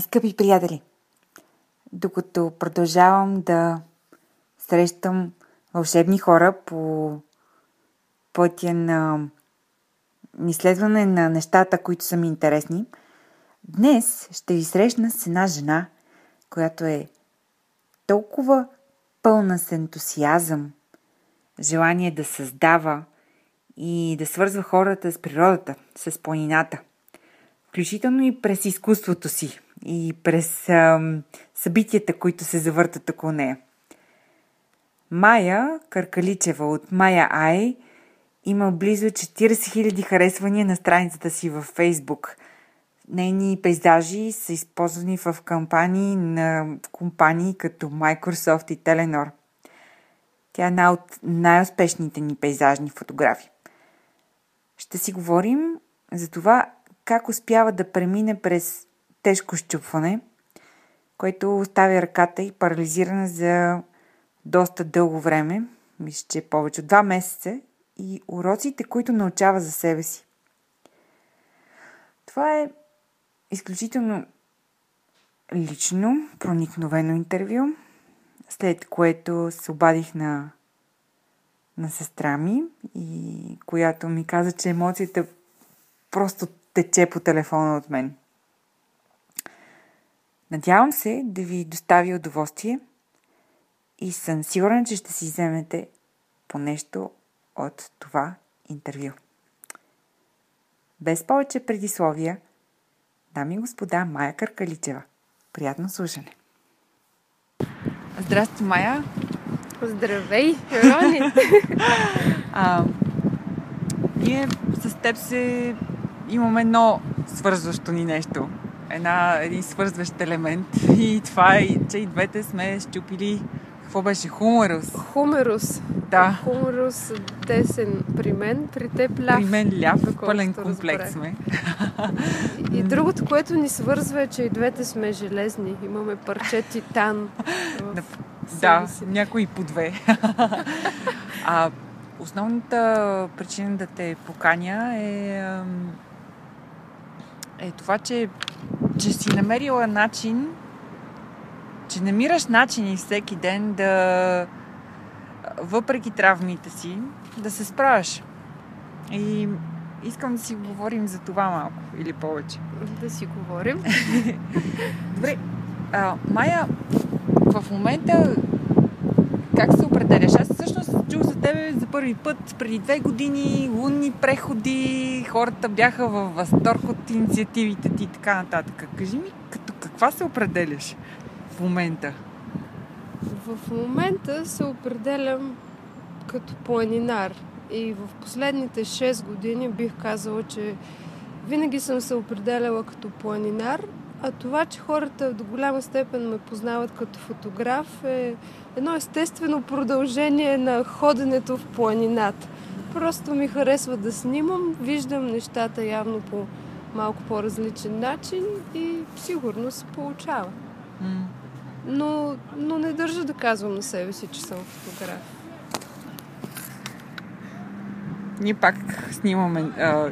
Скъпи приятели, докато продължавам да срещам вълшебни хора по пътя на изследване на нещата, които са ми интересни, днес ще ви срещна с една жена, която е толкова пълна с ентусиазъм, желание да създава и да свързва хората с природата, с планината, включително и през изкуството си и през събитията, които се завъртат около нея. Майя Каркаличева от Майя Ай има близо 40 000 харесвания на страницата си във Фейсбук. Нейни пейзажи са използвани в кампании на компании като Microsoft и Telenor. Тя е една от най-успешните ни пейзажни фотографи. Ще си говорим за това как успява да премине през тежко щупване, което оставя ръката и парализирана за доста дълго време, мисля, че повече от два месеца, и уроците, които научава за себе си. Това е изключително лично, проникновено интервю, след което се обадих на, на сестра ми, и която ми каза, че емоцията просто тече по телефона от мен. Надявам се да ви достави удоволствие и съм сигурна, че ще си вземете по нещо от това интервю. Без повече предисловия, дами и господа, Майя Каркаличева. Приятно слушане! Здрасти, Майя! Здравей, Рони! а, ние с теб се имаме едно свързващо ни нещо. Една, един свързващ елемент. И това е, че и двете сме щупили какво беше? Хуморус. Хумерус. Да. Хумерус десен при мен, при теб ляв. При мен ляв, пълен разбрах. сме. И другото, което ни свързва е, че и двете сме железни. Имаме парче титан. Да, Да, някои по две. а, основната причина да те поканя е, е това, че, че си намерила начин, че намираш начини всеки ден да, въпреки травмите си, да се справяш. И искам да си говорим за това малко или повече. Да си говорим. Добре, а, Майя, в момента как се определяш? Аз тебе за първи път преди две години, лунни преходи, хората бяха във възторг от инициативите ти и така нататък. Кажи ми, като каква се определяш в момента? В момента се определям като планинар. И в последните 6 години бих казала, че винаги съм се определяла като планинар, а това, че хората до голяма степен ме познават като фотограф е едно естествено продължение на ходенето в планината. Просто ми харесва да снимам, виждам нещата явно по малко по-различен начин и сигурно се получава. Но, но не държа да казвам на себе си, че съм фотограф. Ние пак снимаме. А,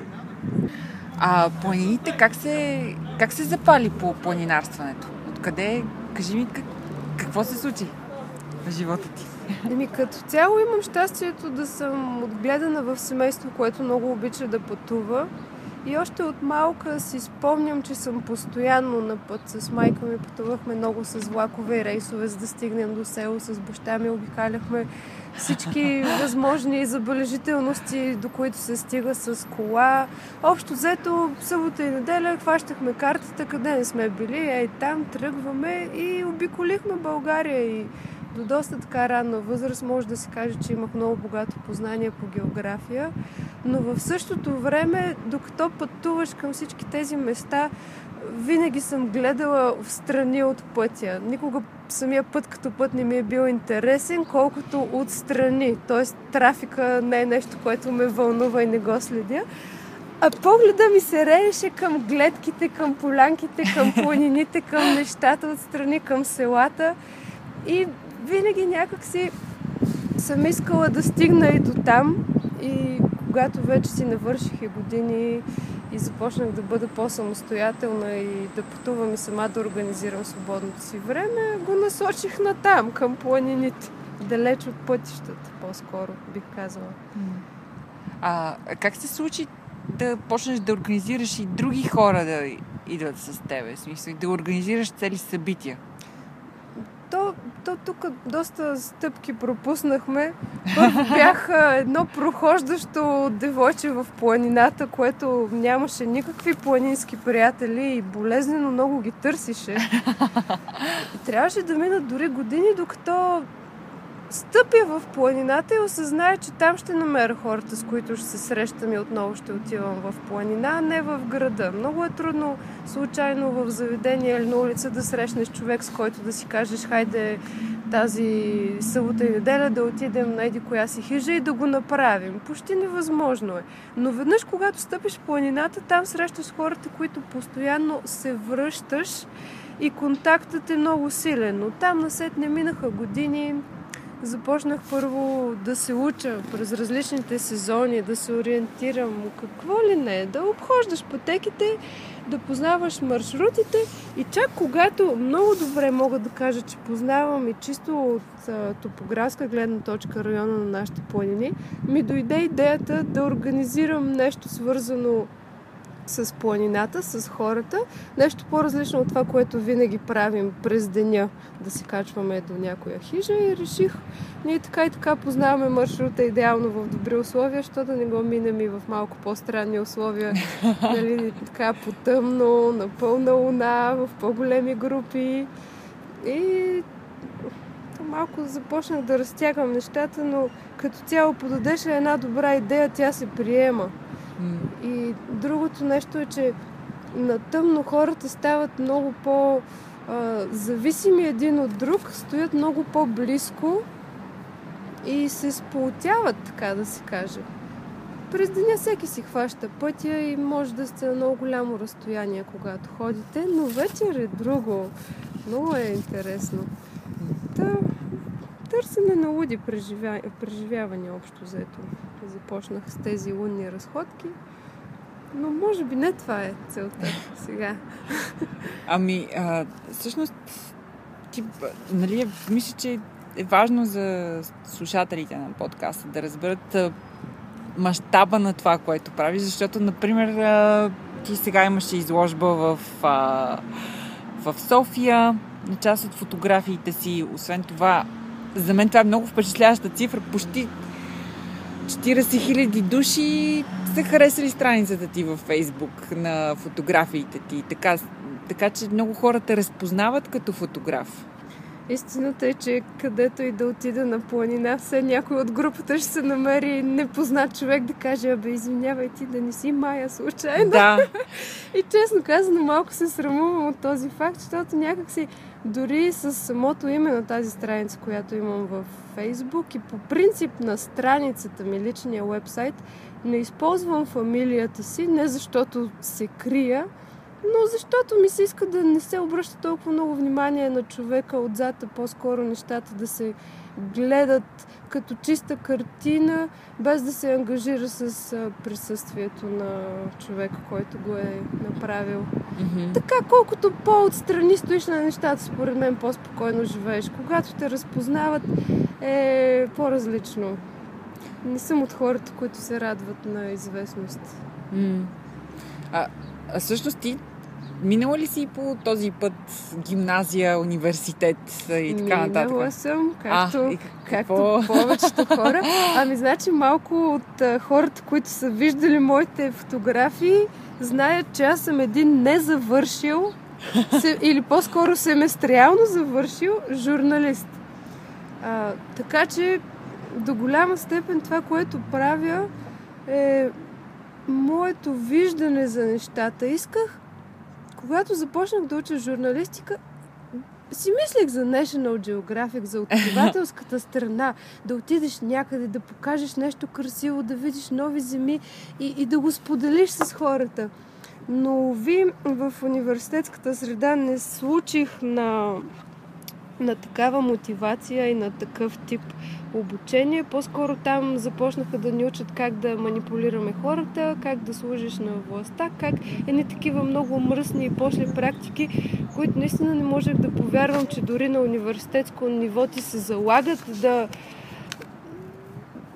а планините, как се, как се запали по планинарстването? Откъде? Кажи ми как, какво се случи живота ти? Еми, като цяло имам щастието да съм отгледана в семейство, което много обича да пътува. И още от малка си спомням, че съм постоянно на път. С майка ми пътувахме много с влакове и рейсове, за да стигнем до село. С баща ми обикаляхме всички възможни забележителности, до които се стига с кола. Общо взето, събота и неделя хващахме картата, къде не сме били, ей там тръгваме и обиколихме България и до доста така ранна възраст може да се каже, че имах много богато познание по география, но в същото време, докато пътуваш към всички тези места, винаги съм гледала в страни от пътя. Никога самия път като път не ми е бил интересен, колкото отстрани. Тоест трафика не е нещо, което ме вълнува и не го следя. А погледа ми се рееше към гледките, към полянките, към планините, към нещата отстрани, към селата. И винаги някакси съм искала да стигна и до там. И когато вече си навърших и години и започнах да бъда по-самостоятелна и да пътувам и сама да организирам свободното си време, го насочих на там, към планините. Далеч от пътищата, по-скоро, бих казала. А как се случи да почнеш да организираш и други хора да идват с тебе? В смисъл, да организираш цели събития? То, то тук доста стъпки пропуснахме. Първо бях едно прохождащо девойче в планината, което нямаше никакви планински приятели и болезнено много ги търсише. И трябваше да минат дори години, докато стъпя в планината и осъзная, че там ще намеря хората, с които ще се срещам и отново ще отивам в планина, а не в града. Много е трудно случайно в заведение или на улица да срещнеш човек, с който да си кажеш, хайде тази събота и неделя да отидем на еди коя си хижа и да го направим. Почти невъзможно е. Но веднъж, когато стъпиш в планината, там срещаш хората, които постоянно се връщаш и контактът е много силен. Но там насет не минаха години, започнах първо да се уча през различните сезони, да се ориентирам, какво ли не, да обхождаш пътеките, да познаваш маршрутите и чак когато много добре мога да кажа, че познавам и чисто от а, топографска гледна точка района на нашите планини, ми дойде идеята да организирам нещо свързано с планината, с хората. Нещо по-различно от това, което винаги правим през деня, да се качваме до някоя хижа и реших, ние така и така познаваме маршрута идеално в добри условия, що да не го минем и в малко по-странни условия, нали, така потъмно, на пълна луна, в по-големи групи. И малко започнах да разтягам нещата, но като цяло подадеш една добра идея, тя се приема. И другото нещо е, че на тъмно хората стават много по- зависими един от друг, стоят много по-близко и се сполутяват, така да се каже. През деня всеки си хваща пътя и може да сте на много голямо разстояние, когато ходите, но вечер е друго. Много е интересно. Та, търсене на луди преживя... преживявания общо взето започнах с тези лунни разходки. Но може би не това е целта сега. Ами, а, всъщност, ти, нали, мисля, че е важно за слушателите на подкаста да разберат мащаба на това, което правиш, защото, например, ти сега имаше изложба в, в София на част от фотографиите си. Освен това, за мен това е много впечатляваща цифра. Почти 40 хиляди души са харесали страницата ти във Фейсбук на фотографиите ти. Така, така че много хора те разпознават като фотограф. Истината е, че където и да отида на планина, все някой от групата ще се намери непознат човек да каже, абе, извинявай ти да не си Майя случайно. Да. и честно казано, малко се срамувам от този факт, защото някак си дори с самото име на тази страница, която имам в Фейсбук и по принцип на страницата ми, личния вебсайт, не използвам фамилията си, не защото се крия, но защото ми се иска да не се обръща толкова много внимание на човека отзад, а по-скоро нещата да се гледат като чиста картина, без да се ангажира с присъствието на човека, който го е направил. Mm-hmm. Така, колкото по-отстрани стоиш на нещата, според мен по-спокойно живееш. Когато те разпознават, е по-различно. Не съм от хората, които се радват на известност. Mm. А, а всъщност ти Минала ли си по този път гимназия, университет и така нататък? Минала съм, както, а, както повечето хора. Ами, значи малко от а, хората, които са виждали моите фотографии, знаят, че аз съм един незавършил се, или по-скоро семестриално завършил журналист. А, така че до голяма степен това, което правя е моето виждане за нещата. Исках когато започнах да уча журналистика, си мислех за National Geographic, за откривателската страна, да отидеш някъде, да покажеш нещо красиво, да видиш нови земи и, и да го споделиш с хората. Но ви в университетската среда не случих на на такава мотивация и на такъв тип обучение. По-скоро там започнаха да ни учат как да манипулираме хората, как да служиш на властта, как едни такива много мръсни и пошли практики, които наистина не можех да повярвам, че дори на университетско ниво ти се залагат да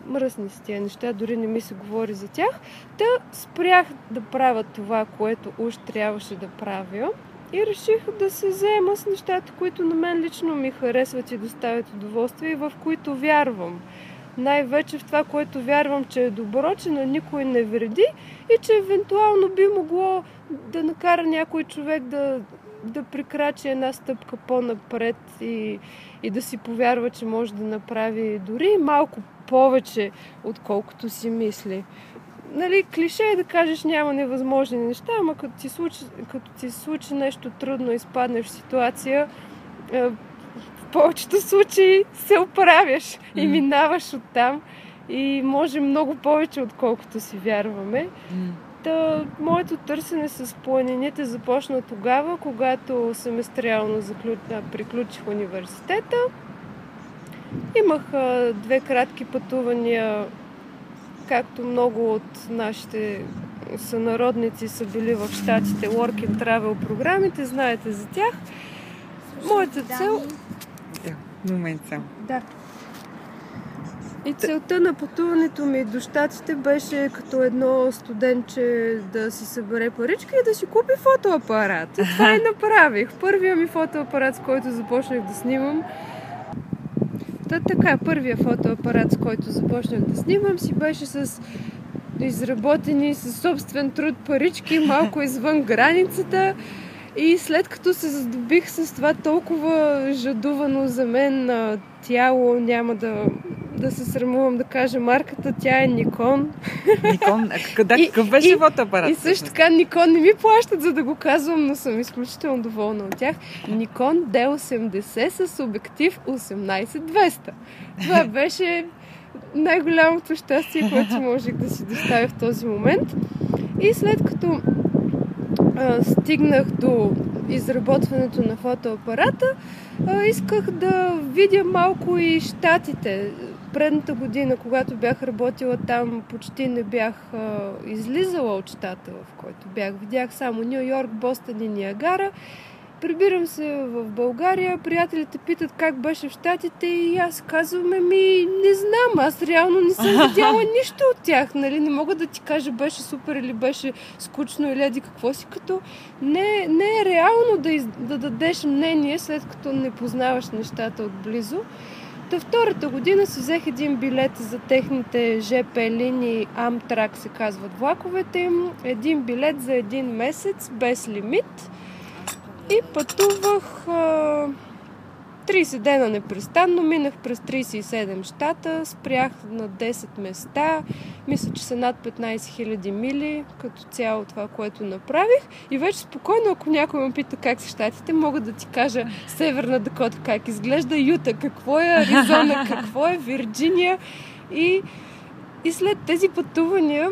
мръсни с тия неща, дори не ми се говори за тях. Та спрях да правя това, което уж трябваше да правя и реших да се заема с нещата, които на мен лично ми харесват и доставят удоволствие и в които вярвам. Най-вече в това, което вярвам, че е добро, че на никой не вреди и че евентуално би могло да накара някой човек да, да прикрачи една стъпка по-напред и, и да си повярва, че може да направи дори малко повече, отколкото си мисли нали, клише е да кажеш няма невъзможни неща, ама като ти случи, като ти случи нещо трудно, изпаднеш в ситуация, е, в повечето случаи се оправяш и минаваш оттам и може много повече, отколкото си вярваме. Та, моето търсене с планините започна тогава, когато семестриално заклю... приключих университета. Имах а, две кратки пътувания както много от нашите сънародници са били в щатите Work and Travel програмите, знаете за тях. Моята цел... Да, момент само. Да. И целта на пътуването ми до щатите беше като едно студентче да си събере парички и да си купи фотоапарат. И това и направих. Първия ми фотоапарат, с който започнах да снимам, Та така, първия фотоапарат, с който започнах да снимам, си беше с изработени със собствен труд парички, малко извън границата. И след като се задобих с това толкова жадувано за мен тяло, няма да да се срамувам да кажа марката, тя е Никон. Никон? А да, какъв беше фотоапарат? И също така Никон не ми плащат за да го казвам, но съм изключително доволна от тях. Никон D80 с обектив 18-200. Това беше най-голямото щастие, което можех да си доставя в този момент. И след като а, стигнах до изработването на фотоапарата, исках да видя малко и щатите предната година, когато бях работила там, почти не бях излизала от щата, в който бях. Видях само Нью Йорк, Бостън и Ниагара. Прибирам се в България, приятелите питат как беше в Штатите и аз казвам, ми не знам, аз реално не съм видяла нищо от тях, нали? Не мога да ти кажа беше супер или беше скучно или еди какво си, като не, не е реално да, из, да дадеш мнение след като не познаваш нещата отблизо. Та втората година си взех един билет за техните ЖП линии Амтрак се казват влаковете им. Един билет за един месец без лимит. И пътувах 30 дена непрестанно, минах през 37 щата, спрях на 10 места, мисля, че са над 15 000 мили като цяло това, което направих. И вече спокойно, ако някой ме пита как са щатите, мога да ти кажа Северна Дакота как изглежда, Юта, какво е Аризона, какво е Вирджиния. И, и след тези пътувания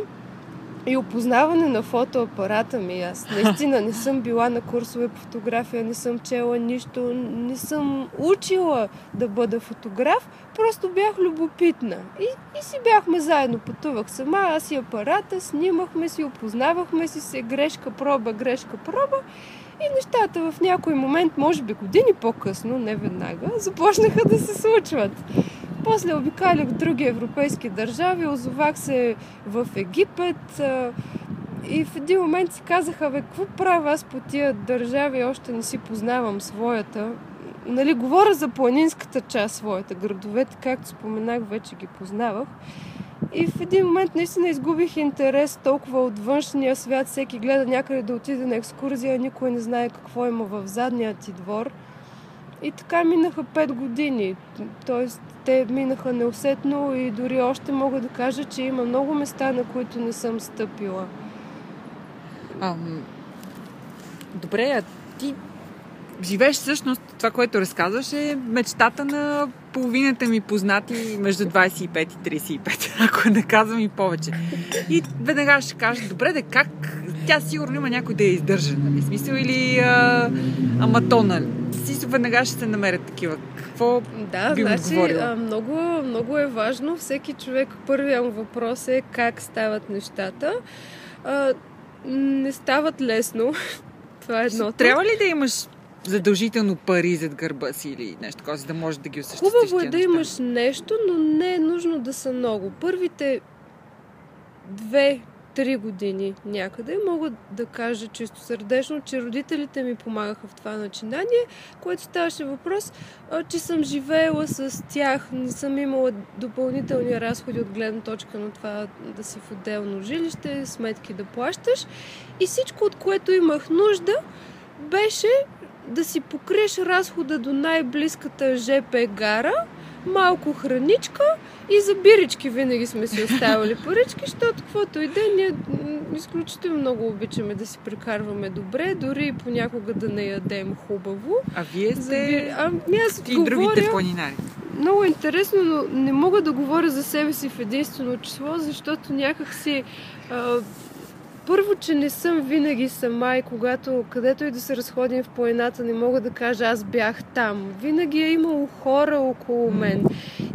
и опознаване на фотоапарата ми. Аз наистина не съм била на курсове фотография, не съм чела нищо, не съм учила да бъда фотограф, просто бях любопитна. И, и си бяхме заедно, пътувах сама, аз и апарата, снимахме си, опознавахме си се, грешка, проба, грешка, проба. И нещата в някой момент, може би години по-късно, не веднага, започнаха да се случват. После обикалях други европейски държави, озовах се в Египет и в един момент си казаха, бе, какво правя аз по тия държави, още не си познавам своята. Нали, говоря за планинската част своята, градовете, както споменах, вече ги познавах. И в един момент наистина изгубих интерес толкова от външния свят. Всеки гледа някъде да отиде на екскурзия, никой не знае какво има в задния ти двор. И така минаха 5 години. Тоест, те минаха неусетно и дори още мога да кажа, че има много места, на които не съм стъпила. Ам... Добре, а ти живееш всъщност това, което разказваш е мечтата на половината ми познати между 25 и 35, ако не казвам и повече. И веднага ще кажа, добре, де как? Тя сигурно има някой да я издържа, нали? Смисъл или а, ама нали? Си веднага ще се намерят такива. Какво Да, би значи отговорила? много, много е важно. Всеки човек, първият въпрос е как стават нещата. А, не стават лесно. Това е едното. Трябва ли да имаш задължително пари зад гърба си или нещо такова, за да можеш да ги осъществиш? Хубаво е да неща? имаш нещо, но не е нужно да са много. Първите две, три години някъде мога да кажа чисто сърдечно, че родителите ми помагаха в това начинание, което ставаше въпрос, че съм живеела с тях, не съм имала допълнителни разходи от гледна точка на това да си в отделно жилище, сметки да плащаш. И всичко, от което имах нужда, беше да си покриеш разхода до най-близката ЖП гара, малко храничка и за бирички винаги сме си оставали парички, защото каквото и да ние изключително много обичаме да си прекарваме добре, дори и понякога да не ядем хубаво. А вие сте Ами аз и говоря... другите планинари. Много интересно, но не мога да говоря за себе си в единствено число, защото някак си... Първо, че не съм винаги сама и когато където и да се разходим в планината, не мога да кажа аз бях там. Винаги е имало хора около мен.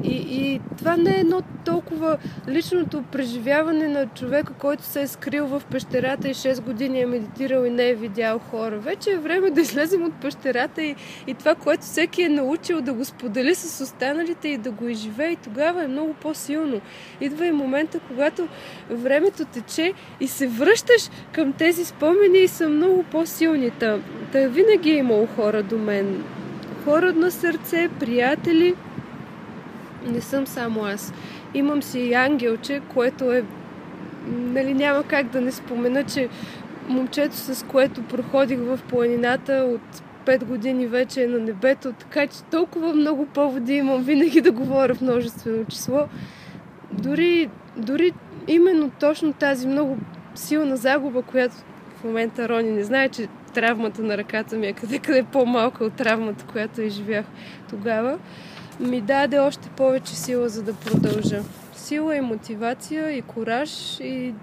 И, и това не е едно толкова личното преживяване на човека, който се е скрил в пещерата и 6 години е медитирал и не е видял хора. Вече е време да излезем от пещерата и, и това, което всеки е научил да го сподели с останалите и да го изживее и тогава е много по-силно. Идва и момента, когато времето тече и се връщаш към тези спомени и са много по-силни. Та, та винаги е имало хора до мен. Хора на сърце, приятели. Не съм само аз. Имам си и ангелче, което е... Нали, няма как да не спомена, че момчето, с което проходих в планината от 5 години вече е на небето, така че толкова много поводи имам винаги да говоря в множествено число. Дори, дори именно точно тази много силна загуба, която в момента Рони не знае, че травмата на ръката ми е къде къде е по-малка от травмата, която изживях тогава, ми даде още повече сила, за да продължа. Сила и мотивация, и кораж, и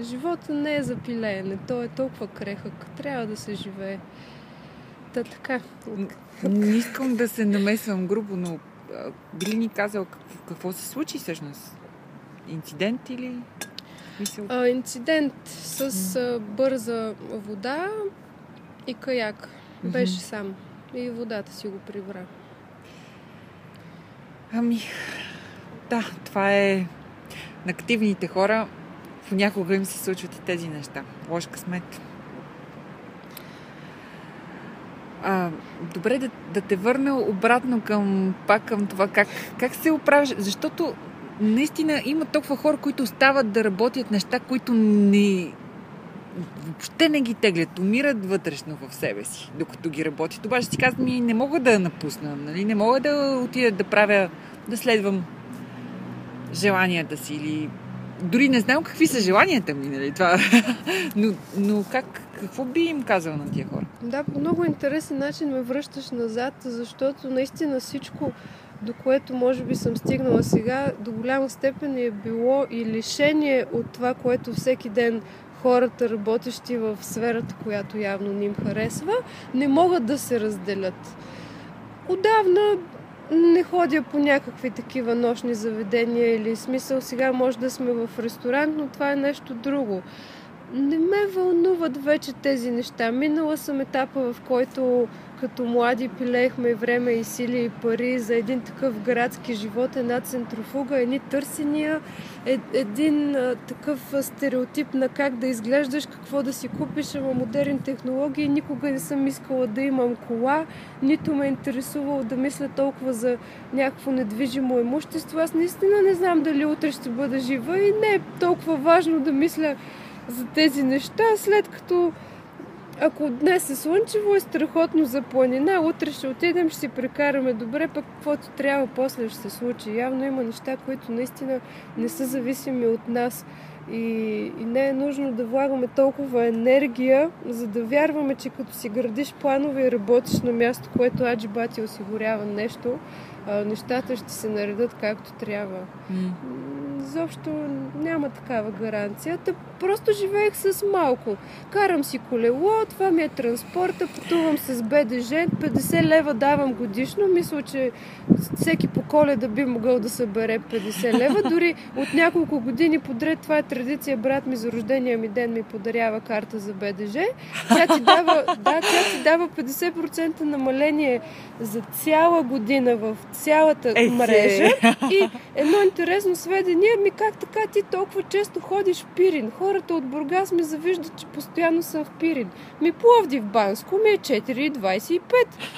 живота не е за пилеене. Той е толкова крехък. Трябва да се живее. Та така. Не искам да се намесвам грубо, но би ни казал какво, какво се случи всъщност? Инцидент или мисъл? А, инцидент с а, бърза вода и каяк. Беше сам. И водата си го прибра. Ами, да, това е на активните хора. Понякога им се случват и тези неща. Лош късмет. А, добре, да, да те върна обратно към, пак към това как, как се оправиш, защото наистина има толкова хора, които остават да работят неща, които не, въобще не ги теглят, умират вътрешно в себе си, докато ги работят. Обаче си казвам, ми не мога да напусна, нали? не мога да отида да правя, да следвам желанията си или дори не знам какви са желанията ми, нали? Това. но, но как, какво би им казал на тия хора? Да, по много интересен начин ме връщаш назад, защото наистина всичко, до което може би съм стигнала сега, до голяма степен е било и лишение от това, което всеки ден хората, работещи в сферата, която явно не им харесва, не могат да се разделят. Отдавна не ходя по някакви такива нощни заведения или смисъл сега може да сме в ресторант, но това е нещо друго. Не ме вълнуват вече тези неща. Минала съм етапа, в който като млади пилеехме време и сили и пари за един такъв градски живот, една центрофуга, едни търсения, е, един такъв стереотип на как да изглеждаш, какво да си купиш, ама модерни технологии. Никога не съм искала да имам кола, нито ме е интересувало да мисля толкова за някакво недвижимо имущество. Аз наистина не знам дали утре ще бъда жива и не е толкова важно да мисля за тези неща, след като ако днес е слънчево, е страхотно за планина, утре ще отидем, ще си прекараме добре, пък каквото трябва после ще се случи. Явно има неща, които наистина не са зависими от нас. И, и не е нужно да влагаме толкова енергия, за да вярваме, че като си градиш планове и работиш на място, което аджиба ти осигурява нещо, а, нещата ще се наредат както трябва. М, изобщо няма такава гаранция. Та просто живеех с малко. Карам си колело, това ми е транспорта, пътувам с БДЖ, 50 лева давам годишно. Мисля, че всеки по коледа би могъл да събере 50 лева. Дори от няколко години подред това е традиция. Брат ми за рождения ми ден ми подарява карта за БДЖ. Тя ти дава, да, тя ти дава 50% намаление за цяла година в цялата Ехе. мрежа. И едно интересно сведение, ми как така ти толкова често ходиш в Пирин? Хората от Бургас ми завиждат, че постоянно съм в Пирин. Ми Пловдив Банско ми е 4,25.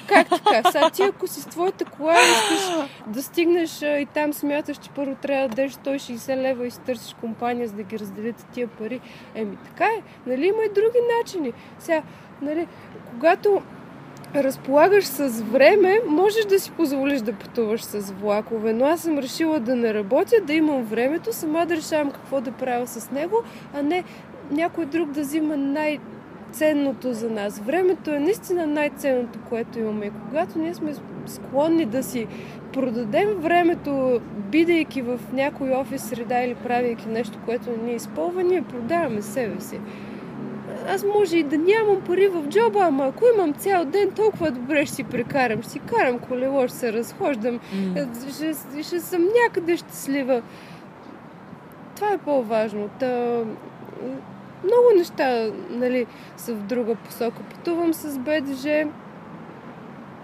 Как така? Сега ти ако си с твоята кола искаш да стигнеш и там смяташ, че първо трябва да дадеш 160 лева и си търсиш компания, за да ги разделите тия пари. Еми така е. Нали има и други начини. Сега, нали, когато разполагаш с време, можеш да си позволиш да пътуваш с влакове, но аз съм решила да не работя, да имам времето, сама да решавам какво да правя с него, а не някой друг да взима най- ценното за нас. Времето е наистина най-ценното, което имаме. И когато ние сме склонни да си продадем времето, бидейки в някой офис среда или правейки нещо, което не ни изпълва, ние продаваме себе си аз може и да нямам пари в джоба, ама ако имам цял ден, толкова добре ще си прекарам. Ще си карам колело, ще се разхождам, mm. ще, ще съм някъде щастлива. Това е по-важно. Та, много неща нали, са в друга посока. Пътувам с БДЖ,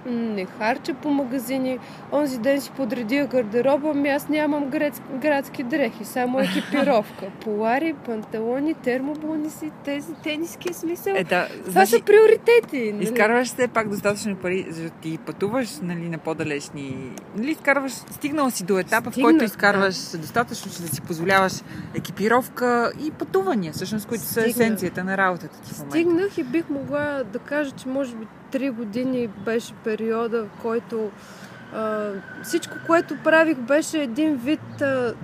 не харча по магазини. Онзи ден си подредия гардероба, ми аз нямам градски, градски дрехи, само екипировка. Полари, панталони, термоблониси, тези тениски смисъл. Е, да, Това значи, са приоритети. Нали? Изкарваш се пак достатъчно пари, за да ти пътуваш нали, на по-далечни... Нали, изкарваш, стигнал си до етапа, в Стигнах, който изкарваш да. достатъчно, че да си позволяваш екипировка и пътувания, всъщност, които са Стигнах. есенцията на работата ти в момента. Стигнах и бих могла да кажа, че може би три години беше периода, в който а, всичко, което правих, беше един вид а,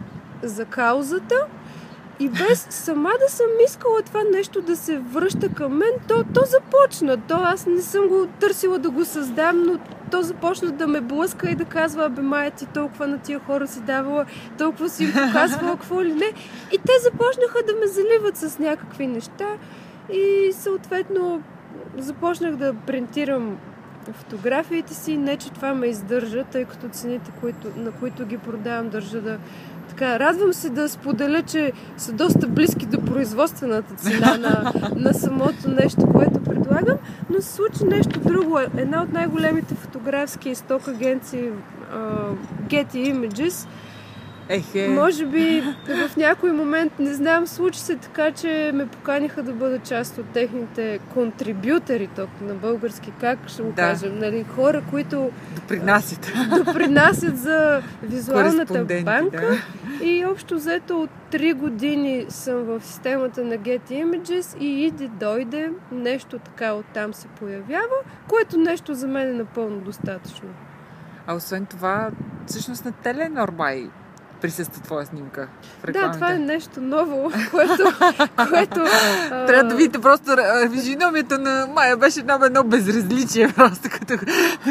за каузата. И без сама да съм искала това нещо да се връща към мен, то, то започна. То аз не съм го търсила да го създам, но то започна да ме блъска и да казва, абе Майя ти толкова на тия хора си давала, толкова си им показвала какво ли не. И те започнаха да ме заливат с някакви неща и съответно започнах да принтирам фотографиите си. Не, че това ме издържа, тъй като цените, които, на които ги продавам, държа да... Така, радвам се да споделя, че са доста близки до производствената цена на, на самото нещо, което предлагам, но се случи нещо друго. Една от най-големите фотографски сток агенции uh, Getty Images Ехе. може би в някой момент, не знам, случи се така, че ме поканиха да бъда част от техните контрибютори, тук на български, как ще го Да. кажем, нали, хора, които Допринасят. допринасят за визуалната банка. да. И общо взето от 3 години съм в системата на Getty Images и иди дойде, нещо така оттам се появява, което нещо за мен е напълно достатъчно. А освен това, всъщност на Теленор май присъства твоя снимка в Да, това е нещо ново, което... което а, Трябва да видите просто физиономията на Майя беше едно, едно безразличие, просто като,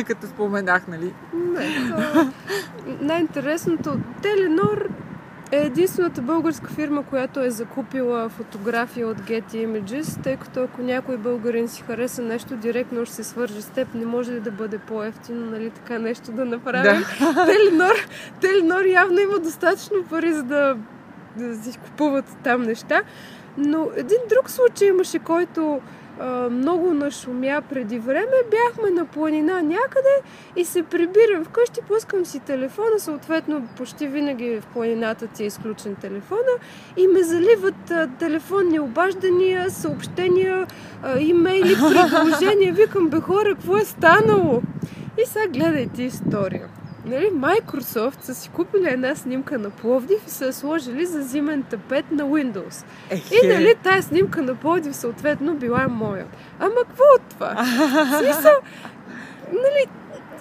като споменах, нали? Не, то... Най-интересното, Теленор е единствената българска фирма, която е закупила фотография от Getty Images, тъй като ако някой българин си хареса нещо, директно ще се свърже с теб. Не може ли да бъде по-ефтино, нали така нещо да направим? Теленор, Теленор явно има достатъчно пари, за да, да си купуват там неща. Но един друг случай имаше, който много нашумя преди време. Бяхме на планина някъде и се прибирам вкъщи, пускам си телефона, съответно почти винаги в планината ти е изключен телефона и ме заливат а, телефонни обаждания, съобщения, а, имейли, предложения. Викам, бе хора, какво е станало? И сега гледай ти история. Нали, Microsoft са си купили една снимка на Пловдив и са я сложили за зимен тапет на Windows. Ехе. И нали тази снимка на Пловдив съответно била моя. Ама какво от това? Смисъл, нали,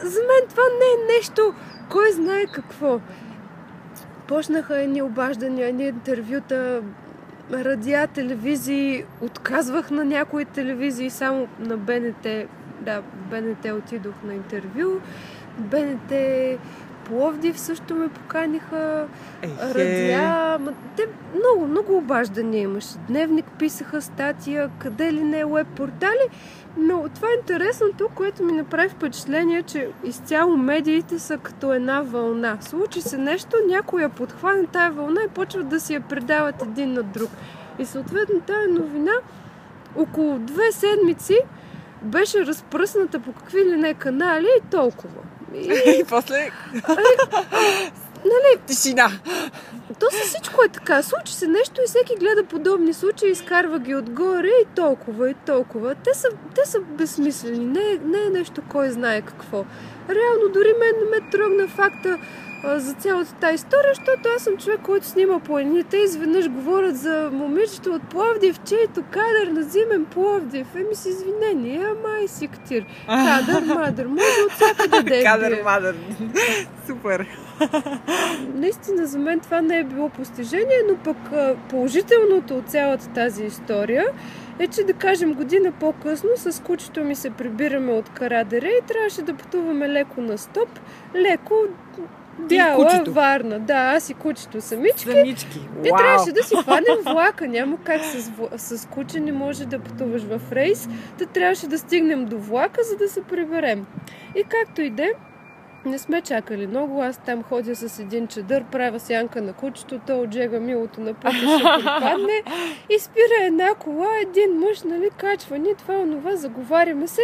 за мен това не е нещо, кой знае какво. Почнаха едни обаждания, едни интервюта, радиа, телевизии, отказвах на някои телевизии, само на БНТ, да, БНТ отидох на интервю, БНТ Пловдив също ме поканиха. Ехе. Радиа. Ма, те много, много обаждания имаше. Дневник писаха статия, къде ли не веб портали. Но това е интересното, което ми направи впечатление, че изцяло медиите са като една вълна. Случи се нещо, някой я подхване тая вълна и почват да си я предават един на друг. И съответно тая новина около две седмици беше разпръсната по какви ли не канали и толкова. И, И после... нали, Тишина. то със всичко е така. Случи се нещо и всеки гледа подобни случаи, изкарва ги отгоре и толкова, и толкова. Те са, те са безсмислени. Не, не е нещо кой знае какво. Реално дори мен не ме трогна факта за цялата тази история, защото аз съм човек, който снима планините изведнъж говорят за момичето от Пловдив, чието кадър на зимен Пловдив. Еми с извинение, ама и си ктир. Кадър, мадър, може от всякъде да е Кадър, мадър. Супер. Наистина за мен това не е било постижение, но пък положителното от цялата тази история е, че да кажем година по-късно с кучето ми се прибираме от Карадере и трябваше да пътуваме леко на стоп, леко бяла кучето. Варна. Да, аз и кучето самички. Самички. Вау. трябваше да си хванем влака. Няма как с, с куче не може да пътуваш в рейс. Та трябваше да стигнем до влака, за да се приберем. И както и де, не сме чакали много. Аз там ходя с един чадър, правя сянка на кучето, то отжега милото на пътя, ще припадне. И спира една кола, един мъж, нали, качва ни това, онова, заговаряме се.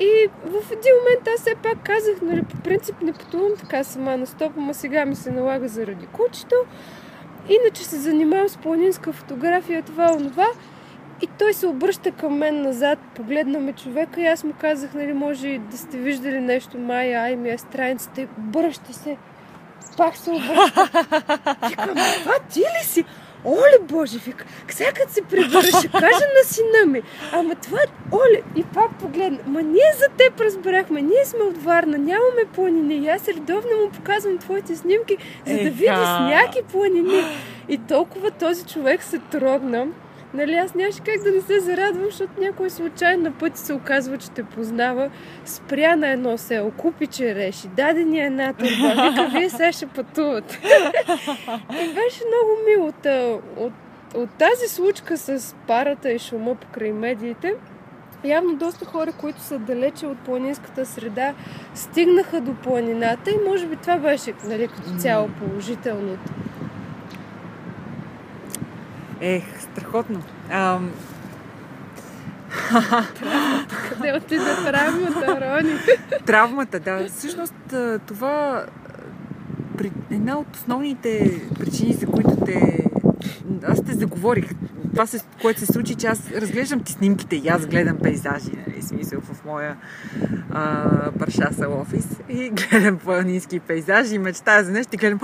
И в един момент аз все пак казах, нали, по принцип не пътувам така сама на стоп, ама сега ми се налага заради кучето. Иначе се занимавам с планинска фотография, това, онова. И той се обръща към мен назад, погледна ме човека и аз му казах, нали, може да сте виждали нещо, Майя, ай ми е страницата и обръща се. Пак се обръща. Викам, това ти ли си? Оле, Боже, вика, сега като се прибера, ще кажа на сина ми. Ама това, оле, и пак погледна. Ма ние за теб разбрахме, ние сме от Варна, нямаме планини. И аз редовно му показвам твоите снимки, за да Еха. види сняг и планини. И толкова този човек се трогна. Нали, аз нямаше как да не се зарадвам, защото някой случайно на пъти се оказва, че те познава. Спря на едно село, купи череши, даде ни една турба, вика, вие сега ще пътувате. и беше много мило. От, от, от тази случка с парата и шума покрай медиите, Явно доста хора, които са далече от планинската среда, стигнаха до планината и може би това беше нали, като цяло положителното. Ех, страхотно. Ам, Къде отиде травмата, Рони? Травмата, да. Всъщност това при, една от основните причини, за които те... Аз те заговорих. Това, се, което се случи, че аз разглеждам ти снимките и аз гледам пейзажи, нали, смисъл в моя а, паршасъл офис и гледам планински пейзажи и мечтая за нещо и гледам!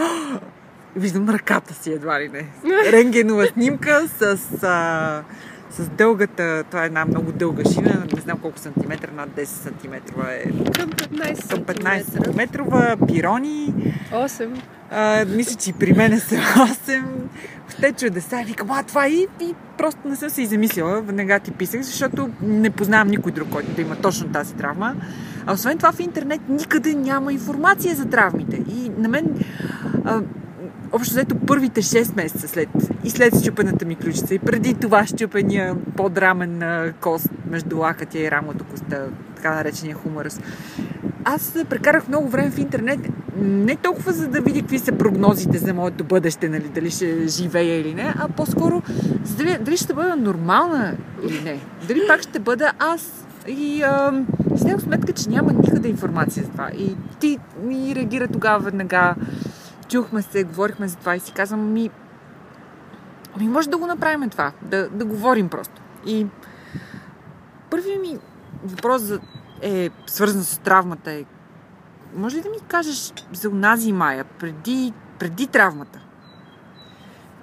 Виждам ръката си едва ли не. Рентгенова снимка с, а, с дългата, това е една много дълга шина, не знам колко сантиметра, над 10 сантиметра е Към 15 към 15 сантиметра. см, пирони. 8. А, мисля, че и при мен са 8. Те чудеса. Викам, а това и, и просто не съм се и замислила. Веднага ти писах, защото не познавам никой друг, който да има точно тази травма. А освен това в интернет никъде няма информация за травмите. И на мен а, общо взето първите 6 месеца след и след щупената ми ключица и преди това щупения подрамен кост между лакътя и рамото коста, така наречения хуморъс. Аз прекарах много време в интернет, не толкова за да видя какви са прогнозите за моето бъдеще, нали, дали ще живея или не, а по-скоро дали, дали ще бъда нормална или не. Дали пак ще бъда аз. И си сметка, че няма никъде информация за това. И ти ми реагира тогава веднага. Чухме се, говорихме за това и си казвам, ми, ами може да го направим това, да, да говорим просто. И първият ми въпрос за, е свързан с травмата е може ли да ми кажеш за унази Майя, преди, преди травмата?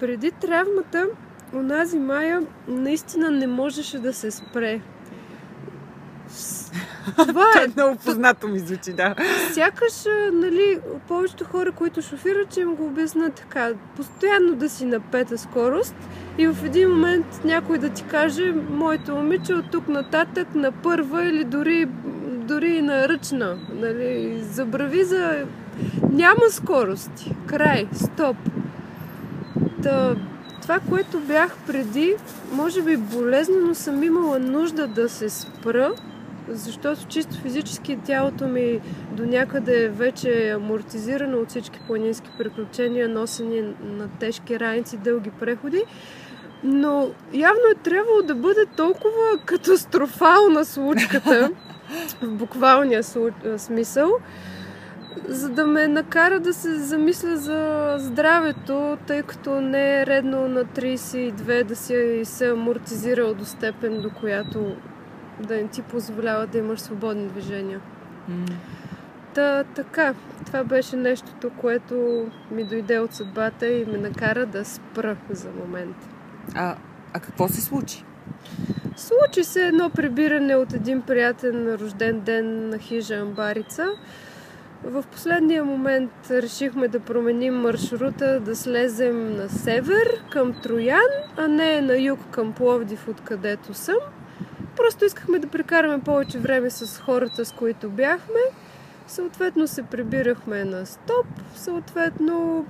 Преди травмата, онази Майя наистина не можеше да се спре. Това е. много познато ми звучи, да. Сякаш, нали, повечето хора, които шофират, че им го обяснат така. Постоянно да си на пета скорост и в един момент някой да ти каже, моето момиче от тук нататък на първа или дори, дори и на ръчна. Нали, забрави за няма скорости. Край, стоп. Та, това, което бях преди, може би болезнено съм имала нужда да се спра, защото чисто физически тялото ми до някъде вече е амортизирано от всички планински приключения, носени на тежки раници, дълги преходи. Но явно е трябвало да бъде толкова катастрофална случката, в буквалния смисъл, за да ме накара да се замисля за здравето, тъй като не е редно на 32 да си се амортизирал до степен, до която да не ти позволява да имаш свободни движения. Mm. Та, така, това беше нещото, което ми дойде от съдбата и ме накара да спра за момент. А, а какво се случи? Случи се едно прибиране от един приятен рожден ден на хижа Амбарица. В последния момент решихме да променим маршрута, да слезем на север към Троян, а не на юг към Пловдив, откъдето съм. Просто искахме да прекараме повече време с хората, с които бяхме. Съответно се прибирахме на стоп, съответно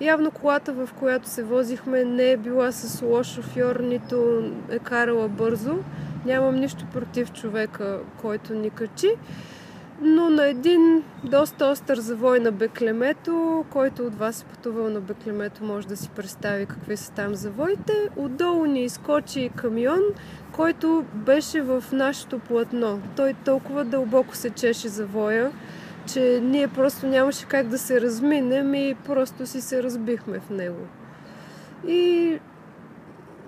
явно колата, в която се возихме, не е била с лош шофьор, нито е карала бързо. Нямам нищо против човека, който ни качи. Но на един доста остър завой на Беклемето, който от вас е пътувал на Беклемето, може да си представи какви са там завоите. Отдолу ни изкочи камион, който беше в нашето платно. Той толкова дълбоко се чеше завоя, че ние просто нямаше как да се разминем и просто си се разбихме в него. И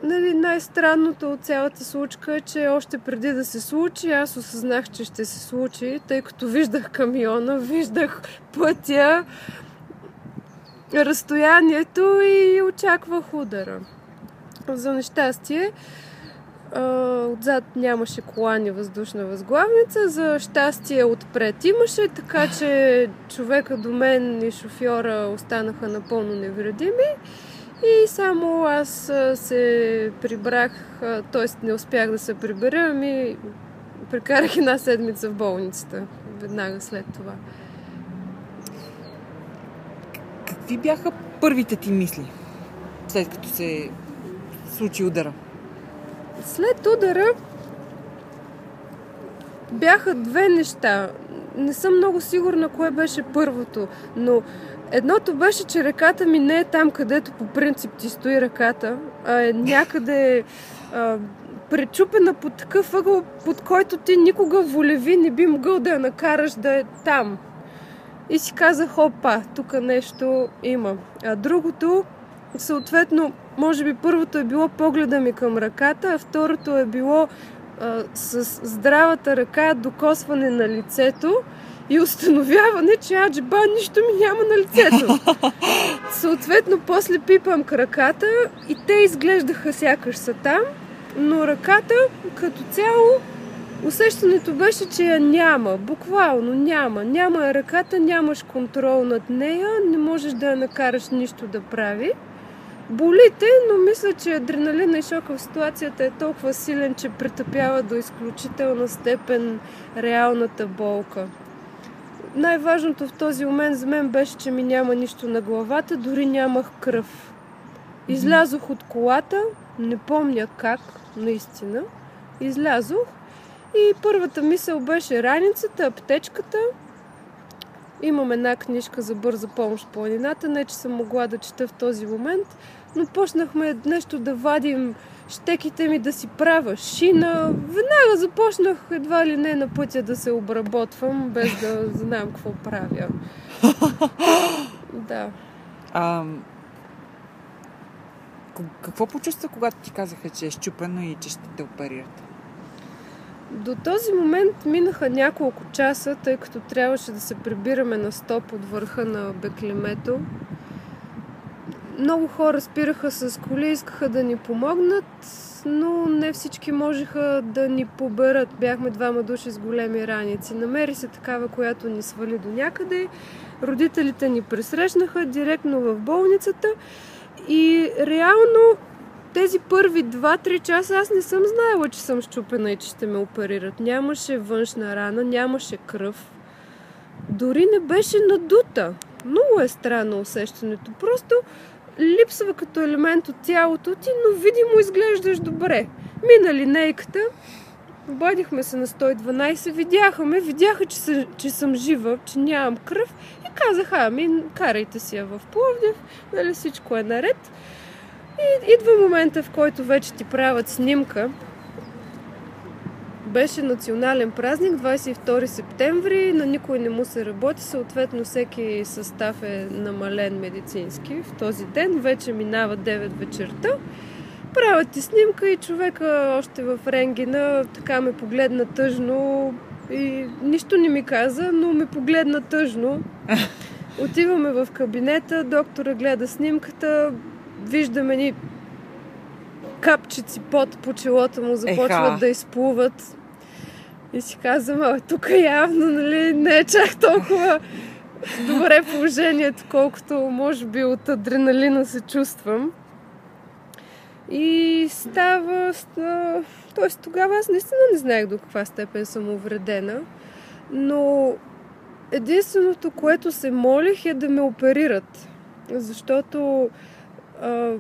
нали, най-странното от цялата случка е, че още преди да се случи, аз осъзнах, че ще се случи, тъй като виждах камиона, виждах пътя, разстоянието и очаквах удара. За нещастие, отзад нямаше колани въздушна възглавница, за щастие отпред имаше, така че човека до мен и шофьора останаха напълно невредими. И само аз се прибрах, т.е. не успях да се прибера, ами прекарах една седмица в болницата, веднага след това. Какви бяха първите ти мисли, след като се случи удара? След удара бяха две неща. Не съм много сигурна кое беше първото, но едното беше, че ръката ми не е там, където по принцип ти стои ръката, а е някъде а, пречупена под такъв ъгъл, под който ти никога волеви не би могъл да я накараш да е там. И си казах, опа, тук нещо има. А другото, съответно, може би първото е било погледа ми към ръката, а второто е било а, с здравата ръка докосване на лицето и установяване, че аджба нищо ми няма на лицето. Съответно, после пипам краката и те изглеждаха сякаш са там, но ръката като цяло усещането беше, че я няма. Буквално няма. Няма ръката, нямаш контрол над нея, не можеш да я накараш нищо да прави. Болите, но мисля, че адреналина и шока в ситуацията е толкова силен, че претъпява до изключителна степен реалната болка. Най-важното в този момент за мен беше, че ми няма нищо на главата, дори нямах кръв. Излязох от колата, не помня как, наистина. Излязох и първата мисъл беше раницата, аптечката. Имам една книжка за бърза помощ планината, не че съм могла да чета в този момент но почнахме нещо да вадим щеките ми да си правя шина. Веднага започнах едва ли не на пътя да се обработвам, без да знам какво правя. да. А, какво почувства, когато ти казаха, че е щупено и че ще те оперират? До този момент минаха няколко часа, тъй като трябваше да се прибираме на стоп от върха на Беклемето много хора спираха с коли, искаха да ни помогнат, но не всички можеха да ни поберат. Бяхме двама души с големи раници. Намери се такава, която ни свали до някъде. Родителите ни пресрещнаха директно в болницата и реално тези първи 2-3 часа аз не съм знаела, че съм щупена и че ще ме оперират. Нямаше външна рана, нямаше кръв. дори не беше надута. Много е странно усещането. Просто липсва като елемент от тялото ти, но видимо изглеждаш добре. Мина линейката, обадихме се на 112, видяха видяха, че, съм, че съм жива, че нямам кръв и казаха, ами карайте си я в Пловдив, нали всичко е наред. И идва момента, в който вече ти правят снимка. Беше национален празник, 22 септември, на никой не му се работи, съответно всеки състав е намален медицински в този ден, вече минава 9 вечерта. Правят ти снимка и човека още в Ренгина така ме погледна тъжно и нищо не ми каза, но ме погледна тъжно. Отиваме в кабинета, доктора гледа снимката, виждаме ни капчици под по челото му започват Еха. да изплуват. И си казвам, тук явно нали, не е чак толкова добре положението, колкото може би от адреналина се чувствам. И става... Тоест тогава аз наистина не знаех до каква степен съм увредена, но единственото, което се молих е да ме оперират. Защото а,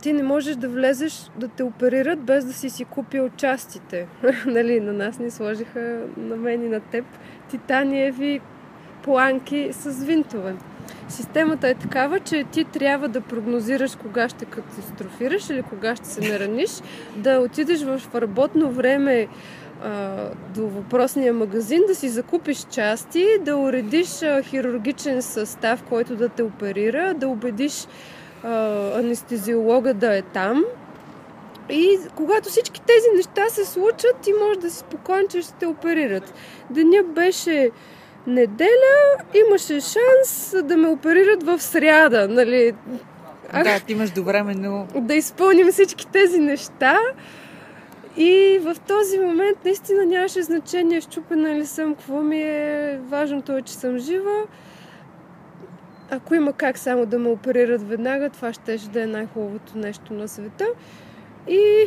ти не можеш да влезеш да те оперират без да си си купил частите. нали, на нас ни сложиха, на мен и на теб, титаниеви планки с винтове. Системата е такава, че ти трябва да прогнозираш кога ще катастрофираш или кога ще се нараниш, да отидеш в работно време а, до въпросния магазин, да си закупиш части, да уредиш а, хирургичен състав, който да те оперира, да убедиш анестезиолога да е там. И когато всички тези неща се случат, ти можеш да си спокоен, че ще те оперират. Деня беше неделя, имаше шанс да ме оперират в сряда, нали? Да, ти имаш но... Да изпълним всички тези неща. И в този момент наистина нямаше значение щупена ли съм, какво ми е. Важното е, че съм жива. Ако има как само да ме оперират веднага, това ще да е най-хубавото нещо на света. И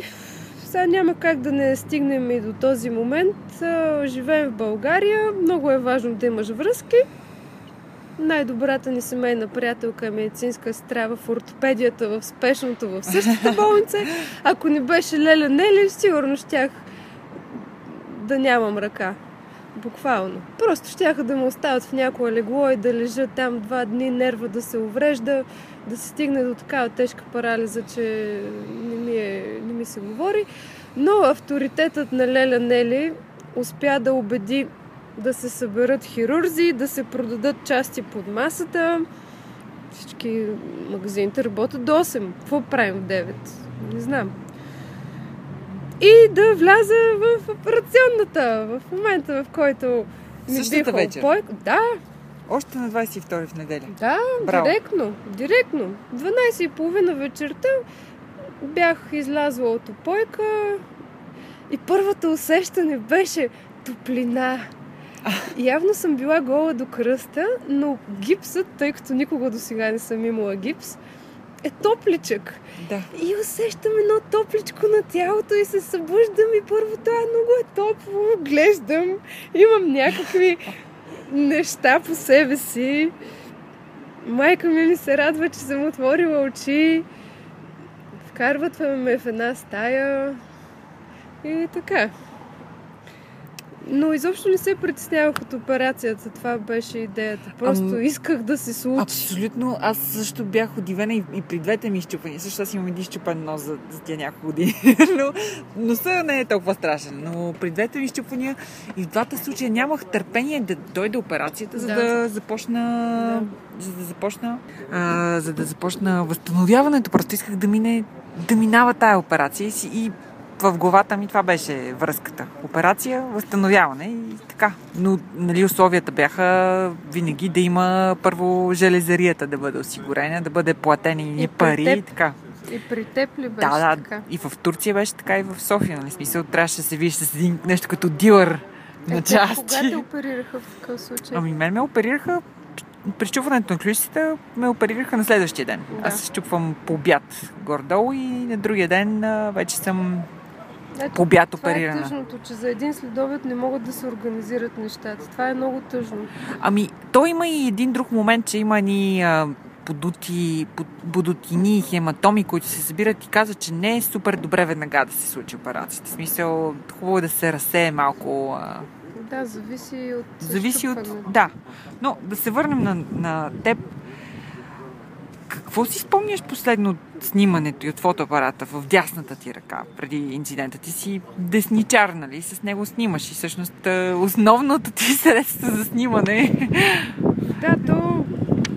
сега няма как да не стигнем и до този момент. Живеем в България, много е важно да имаш връзки. Най-добрата ни семейна приятелка е медицинска сестра в ортопедията, в спешното, в същата болница. Ако не беше Леля Нели, сигурно щях да нямам ръка. Буквално. Просто щяха да ме оставят в някое легло и да лежа там два дни, нерва да се уврежда, да се стигне до такава тежка парализа, че не ми, е, не ми се говори. Но авторитетът на Леля Нели успя да убеди да се съберат хирурзи, да се продадат части под масата. Всички магазините работят до 8. Какво правим в 9? Не знам и да вляза в операционната в момента, в който ми биха вечер. Опой... Да. Още на 22 в неделя. Да, Браво. директно. Директно. 12.30 вечерта бях излязла от опойка и първото усещане беше топлина. Явно съм била гола до кръста, но гипсът, тъй като никога до сега не съм имала гипс, е топличък. Да. И усещам едно топличко на тялото и се събуждам и първо това много е топло, глеждам, имам някакви неща по себе си. Майка ми ми се радва, че съм отворила очи. Вкарват ме в една стая и така. Но изобщо не се притеснявах от операцията. Това беше идеята. Просто Ам... исках да се случи. Абсолютно. Аз също бях удивена и, и при двете ми изчупани. Също аз имам един изчупен нос за, за тя няколко години. но носа не е толкова страшен. Но при двете ми изчупвания и в двата случая нямах търпение да дойде операцията, за да, да започна... Да. За да започна... А, за да започна възстановяването. Просто исках да мине да минава тая операция и, и в главата ми това беше връзката. Операция, възстановяване и така. Но нали, условията бяха винаги да има първо железарията да бъде осигурена, да бъде платени и пари теб, и така. И при теб ли беше да, да, така? И в Турция беше така, и в София. Нали? Смисъл, трябваше да се видиш с един нещо като дилър на части. Кога те оперираха в такъв случай? Ами мен ме оперираха при щупването на ключицата ме оперираха на следващия ден. Да. Аз се щупвам по обяд гордо и на другия ден вече съм Ето, обяд това е оперирана. тъжното, че за един следобед не могат да се организират нещата. Това е много тъжно. Ами, то има и един друг момент, че има ни а, подути, под, подутини и хематоми, които се събират и казват, че не е супер добре веднага да се случи операцията. В смисъл, хубаво е да се разсее малко. А, Да, зависи от зависи от... Да. Но да се върнем на, на теб. Какво си спомняш последно от снимането и от фотоапарата в дясната ти ръка преди инцидента? Ти си десничар, нали? С него снимаш и всъщност основното ти средство за снимане Да, то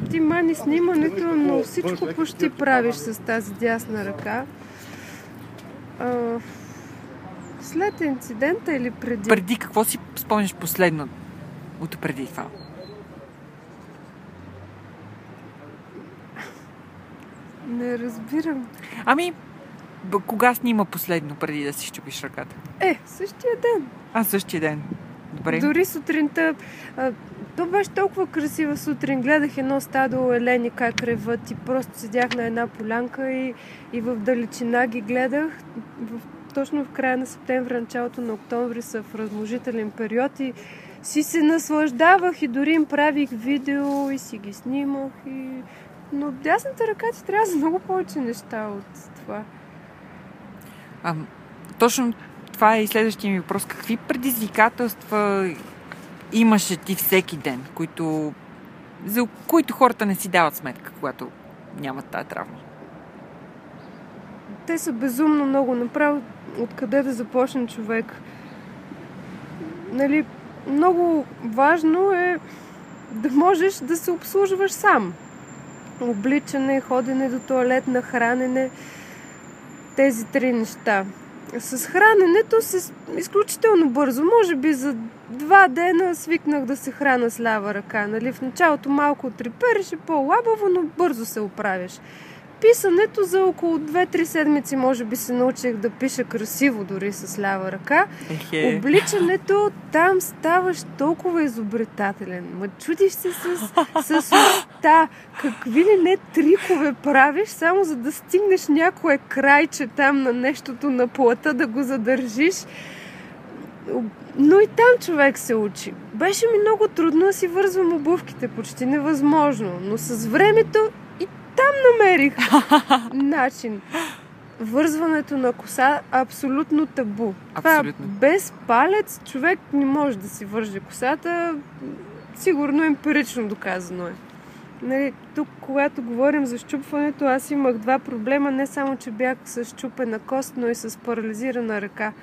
ти мани снимането, но всичко почти правиш с тази дясна ръка. След инцидента или преди? преди какво си спомняш последно от преди това? Не разбирам. Ами, б- кога снима последно преди да си щупиш ръката? Е, същия ден. А, същия ден. Добре. Дори сутринта. А, то беше толкова красива сутрин. Гледах едно стадо елени как реват и просто седях на една полянка и, и в далечина ги гледах. В, точно в края на септември, началото на октомври са в размножителен период и си се наслаждавах и дори им правих видео и си ги снимах. И... Но дясната ръка ти трябва за много повече неща от това. А, точно това е и следващия ми въпрос. Какви предизвикателства имаше ти всеки ден, които, за които хората не си дават сметка, когато нямат тази травма? Те са безумно много. Направо откъде да започне човек. Нали, много важно е да можеш да се обслужваш сам. Обличане, ходене до туалет, хранене. Тези три неща. С храненето се изключително бързо. Може би за два дена свикнах да се храна с лява ръка. Нали? В началото малко трепереше по-лабаво, но бързо се оправяш. Писането за около 2-3 седмици може би се научих да пиша красиво дори с лява ръка. Ехе. Обличането там ставаш толкова изобретателен. Ма чудиш се с, с уста. Какви ли не трикове правиш, само за да стигнеш някое крайче там на нещото на плата, да го задържиш. Но и там човек се учи. Беше ми много трудно да си вързвам обувките, почти невъзможно. Но с времето там намерих начин. Вързването на коса абсолютно табу. Абсолютно. Това без палец човек не може да си върже косата. Сигурно емпирично доказано е. Нали, тук, когато говорим за щупването, аз имах два проблема. Не само, че бях с щупена кост, но и с парализирана ръка.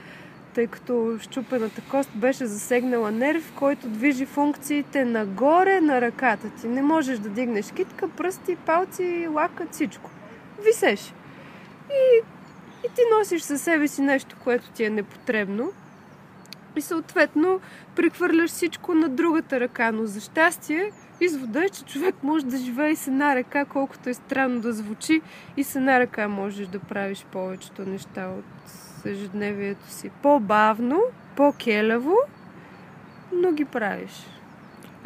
Тъй като щупената кост беше засегнала нерв, който движи функциите нагоре на ръката ти. Не можеш да дигнеш китка, пръсти, палци, лака, всичко. Висеш. И, и ти носиш със себе си нещо, което ти е непотребно. И съответно прехвърляш всичко на другата ръка. Но за щастие, извода е, че човек може да живее и с една ръка, колкото е странно да звучи. И с една ръка можеш да правиш повечето неща от ежедневието си. По-бавно, по-келево, но ги правиш.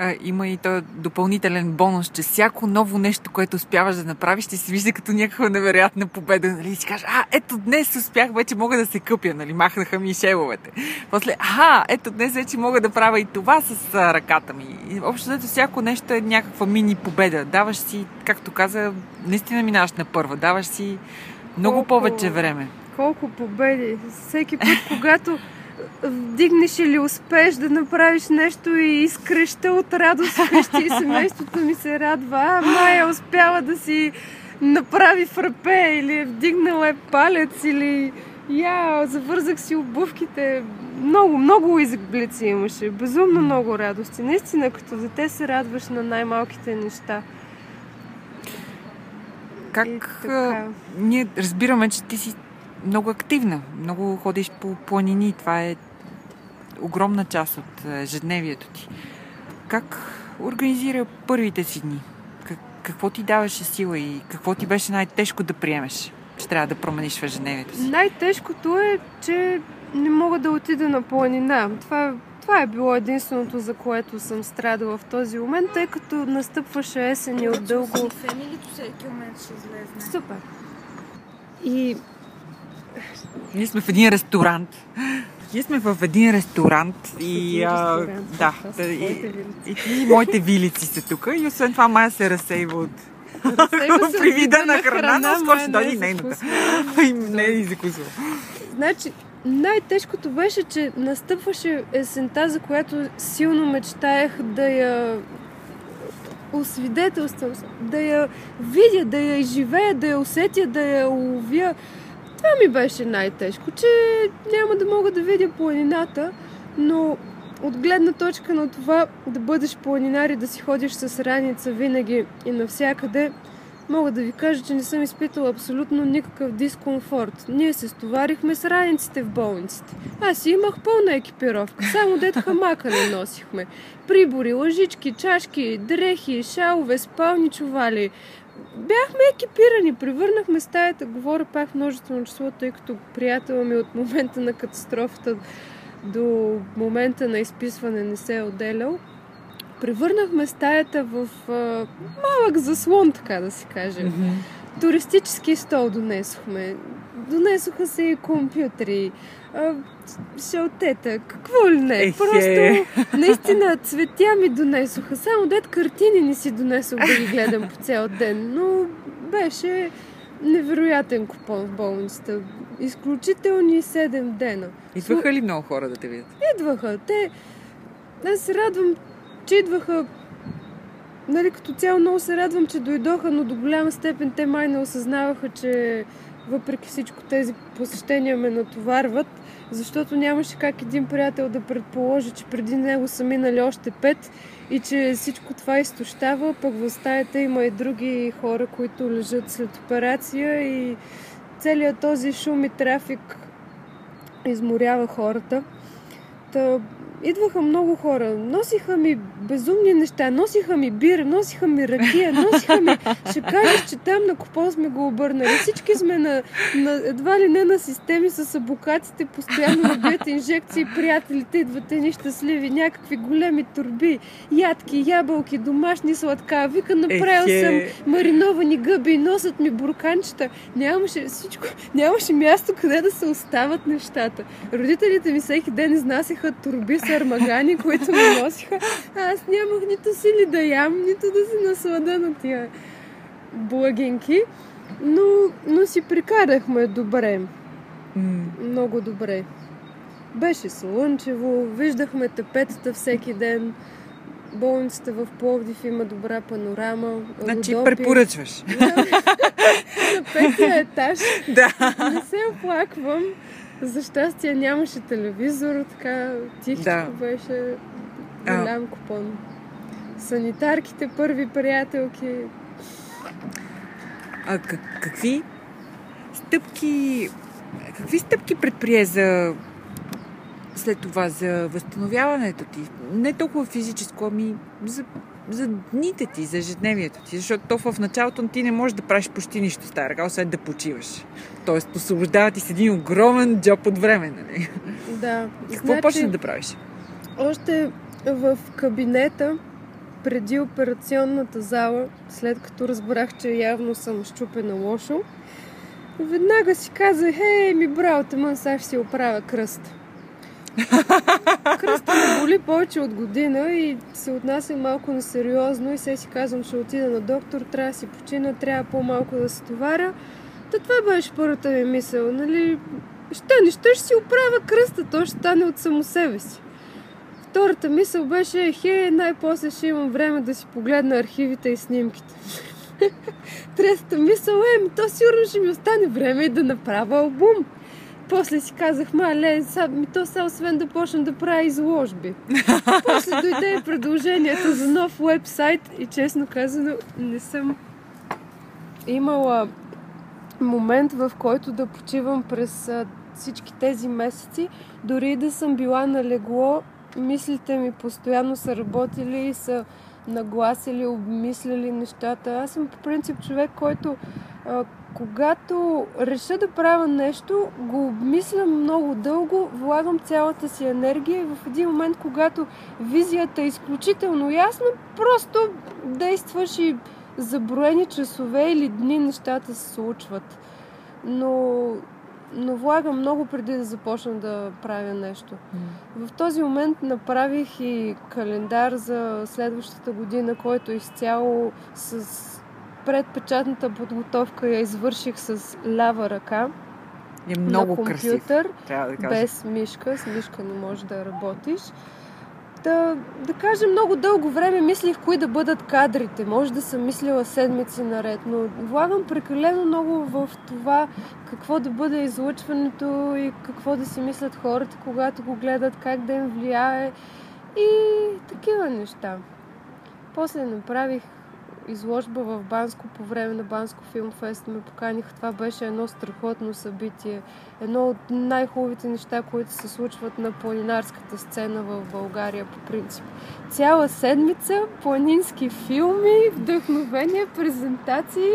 А, има и то допълнителен бонус, че всяко ново нещо, което успяваш да направиш, ще се вижда като някаква невероятна победа. Нали? И си кажеш, а, ето днес успях, вече мога да се къпя, нали? махнаха ми шеловете. После, аха, ето днес вече мога да правя и това с а, ръката ми. И общо взето всяко нещо е някаква мини победа. Даваш си, както каза, наистина минаваш на първа. Даваш си много Колко- повече време. Колко победи! Всеки път, когато вдигнеш или успееш да направиш нещо и изкреща от радост вкъщи и семейството ми се радва. А, Майя успяла да си направи фрапе или е вдигнала е палец или я, завързах си обувките. Много, много изглици имаше. Безумно много радости. Наистина, като дете се радваш на най-малките неща. Как ние разбираме, че ти си много активна, много ходиш по планини. Това е огромна част от а, ежедневието ти. Как организира първите си дни? Как, какво ти даваше сила и какво ти беше най-тежко да приемеш, че трябва да промениш в ежедневието си? Най-тежкото е, че не мога да отида на планина. Това, това е било единственото, за което съм страдала в този момент, тъй като настъпваше есен и от дълго. Супер. И Ние сме в един ресторант. Ние сме в един ресторант и... а, да, да и, и, и, моите вилици са тук. И освен това Майя се разсейва от при вида на храна, но скоро ще дойде и нейната. не е и закусва. Значи, най-тежкото беше, че настъпваше есента, за която силно мечтаях да я освидетелствам, да я видя, да я изживея, да я усетя, да я уловя. Това ми беше най-тежко, че няма да мога да видя планината, но от гледна точка на това да бъдеш планинар и да си ходиш с раница винаги и навсякъде, мога да ви кажа, че не съм изпитала абсолютно никакъв дискомфорт. Ние се стоварихме с раниците в болниците. Аз имах пълна екипировка, само дет хамака не носихме. Прибори, лъжички, чашки, дрехи, шалове, спални чували. Бяхме екипирани, превърнахме стаята, говоря пак множествено число, тъй като приятела ми от момента на катастрофата до момента на изписване не се е отделял превърнахме стаята в а, малък заслон, така да се каже. Mm-hmm. Туристически стол донесохме. Донесоха се и компютри, а, шалтета, какво ли не. Ехе. Просто наистина цветя ми донесоха. Само дет картини не си донесох да ги гледам по цял ден. Но беше невероятен купон в болницата. Изключителни 7 дена. Идваха ли много хора да те видят? Идваха. Те... Аз се радвам, че идваха нали, като цяло много се радвам, че дойдоха, но до голяма степен те май не осъзнаваха, че въпреки всичко тези посещения ме натоварват, защото нямаше как един приятел да предположи, че преди него са минали още пет и че всичко това изтощава, пък в стаята има и други хора, които лежат след операция и целият този шум и трафик изморява хората. Та, идваха много хора. Носиха ми безумни неща. Носиха ми бира, носиха ми ракия, носиха ми... Ще кажеш, че там на купон сме го обърнали. Всички сме на, на едва ли не на системи с абокатите, постоянно набият инжекции, приятелите идват едни щастливи, някакви големи турби, ядки, ябълки, домашни сладка. Вика, направил съм мариновани гъби, носят ми бурканчета. Нямаше всичко, нямаше място къде да се остават нещата. Родителите ми всеки ден изнасяха турби сармагани, които ме носиха. Аз нямах нито сили да ям, нито да се наслада на тия благинки. Но, но си прикарахме добре. Mm. Много добре. Беше слънчево, виждахме тапетата всеки ден. Болницата в Пловдив има добра панорама. Значи Родопи. препоръчваш. на петия етаж. Да. Не се оплаквам. За щастие нямаше телевизор, така тихичко да. беше голям купон. Санитарките, първи приятелки. А как, какви стъпки какви стъпки предприе за след това за възстановяването ти? Не толкова физическо, ами за за дните ти, за ежедневието ти, защото то в началото ти не можеш да правиш почти нищо с тази ръка, освен да почиваш. Тоест, освобождава ти с един огромен джоб от време, нали? Да. Какво значи, почна да правиш? Още в кабинета, преди операционната зала, след като разбрах, че явно съм щупена лошо, веднага си казах, хей, ми брал, тъмън, сега ще си оправя кръст. Кръста ме боли повече от година и се отнася малко несериозно и се си казвам, ще отида на доктор, трябва да си почина, трябва по-малко да се товаря. Та това беше първата ми мисъл, нали? Ще, не ще си оправя кръста, то ще стане от само себе си. Втората мисъл беше, хе, най-после ще имам време да си погледна архивите и снимките. Третата мисъл е, ми то сигурно ще ми остане време и да направя албум. После си казах, мале, са, ми то са освен да почна да правя изложби. После дойде предложението за нов вебсайт и честно казано не съм имала момент, в който да почивам през всички тези месеци. Дори да съм била на легло, мислите ми постоянно са работили и са нагласили, обмисляли нещата. Аз съм по принцип човек, който когато реша да правя нещо, го обмислям много дълго, влагам цялата си енергия и в един момент, когато визията е изключително ясна, просто действаш и за броени часове или дни нещата се случват. Но но влагам много преди да започна да правя нещо. В този момент направих и календар за следващата година, който изцяло с предпечатната подготовка я извърших с лява ръка. Е много на компютър, красив, да без мишка. С мишка не можеш да работиш. Да, да кажем, много дълго време мислих кои да бъдат кадрите. Може да съм мислила седмици наред, но влагам прекалено много в това какво да бъде излъчването и какво да си мислят хората, когато го гледат, как да им влияе и такива неща. После направих изложба в Банско по време на Банско филмфест ме поканиха. Това беше едно страхотно събитие. Едно от най-хубавите неща, които се случват на планинарската сцена в България по принцип. Цяла седмица планински филми, вдъхновения, презентации.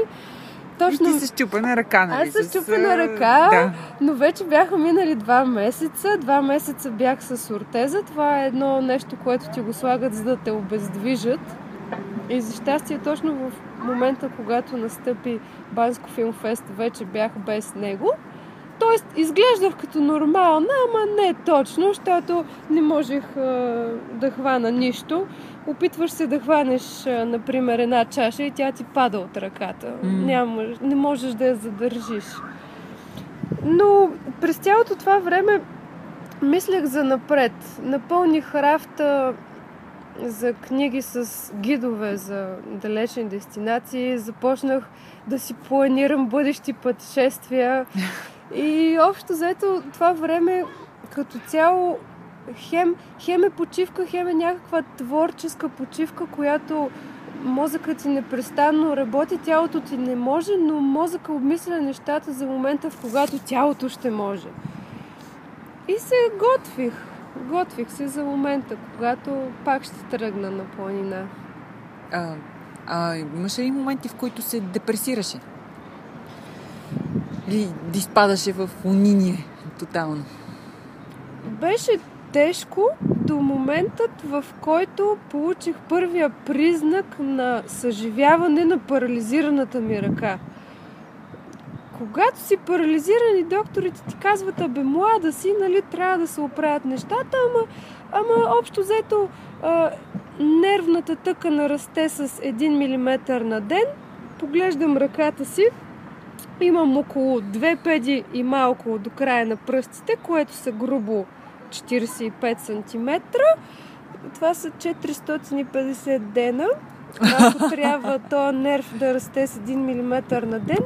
Точно. И ти се на ръка, нали? Аз се на ръка, да. но вече бяха минали два месеца. Два месеца бях с ортеза. Това е едно нещо, което ти го слагат, за да те обездвижат и за щастие, точно в момента, когато настъпи Банско филмфест, вече бях без него. Тоест, изглеждах като нормална, ама не точно, защото не можех а, да хвана нищо. Опитваш се да хванеш, а, например, една чаша и тя ти пада от ръката. Mm. Няма, не можеш да я задържиш. Но през цялото това време мислех за напред. Напълних рафта за книги с гидове за далечни дестинации. Започнах да си планирам бъдещи пътешествия. И общо заето това време като цяло хем, хем е почивка, хем е някаква творческа почивка, която мозъкът ти непрестанно работи, тялото ти не може, но мозъка обмисля нещата за момента, в когато тялото ще може. И се готвих. Готвих се за момента, когато пак ще тръгна на планина. А, а имаше ли моменти, в които се депресираше? Или да изпадаше в униние тотално? Беше тежко до моментът, в който получих първия признак на съживяване на парализираната ми ръка – когато си парализиран и докторите ти казват, абе, млада си, нали, трябва да се оправят нещата, ама, ама общо взето а, нервната тъкана расте с 1 мм на ден, поглеждам ръката си, имам около 2 педи и малко до края на пръстите, което са грубо 45 см. Това са 450 дена ако трябва този нерв да расте с 1 мм на ден.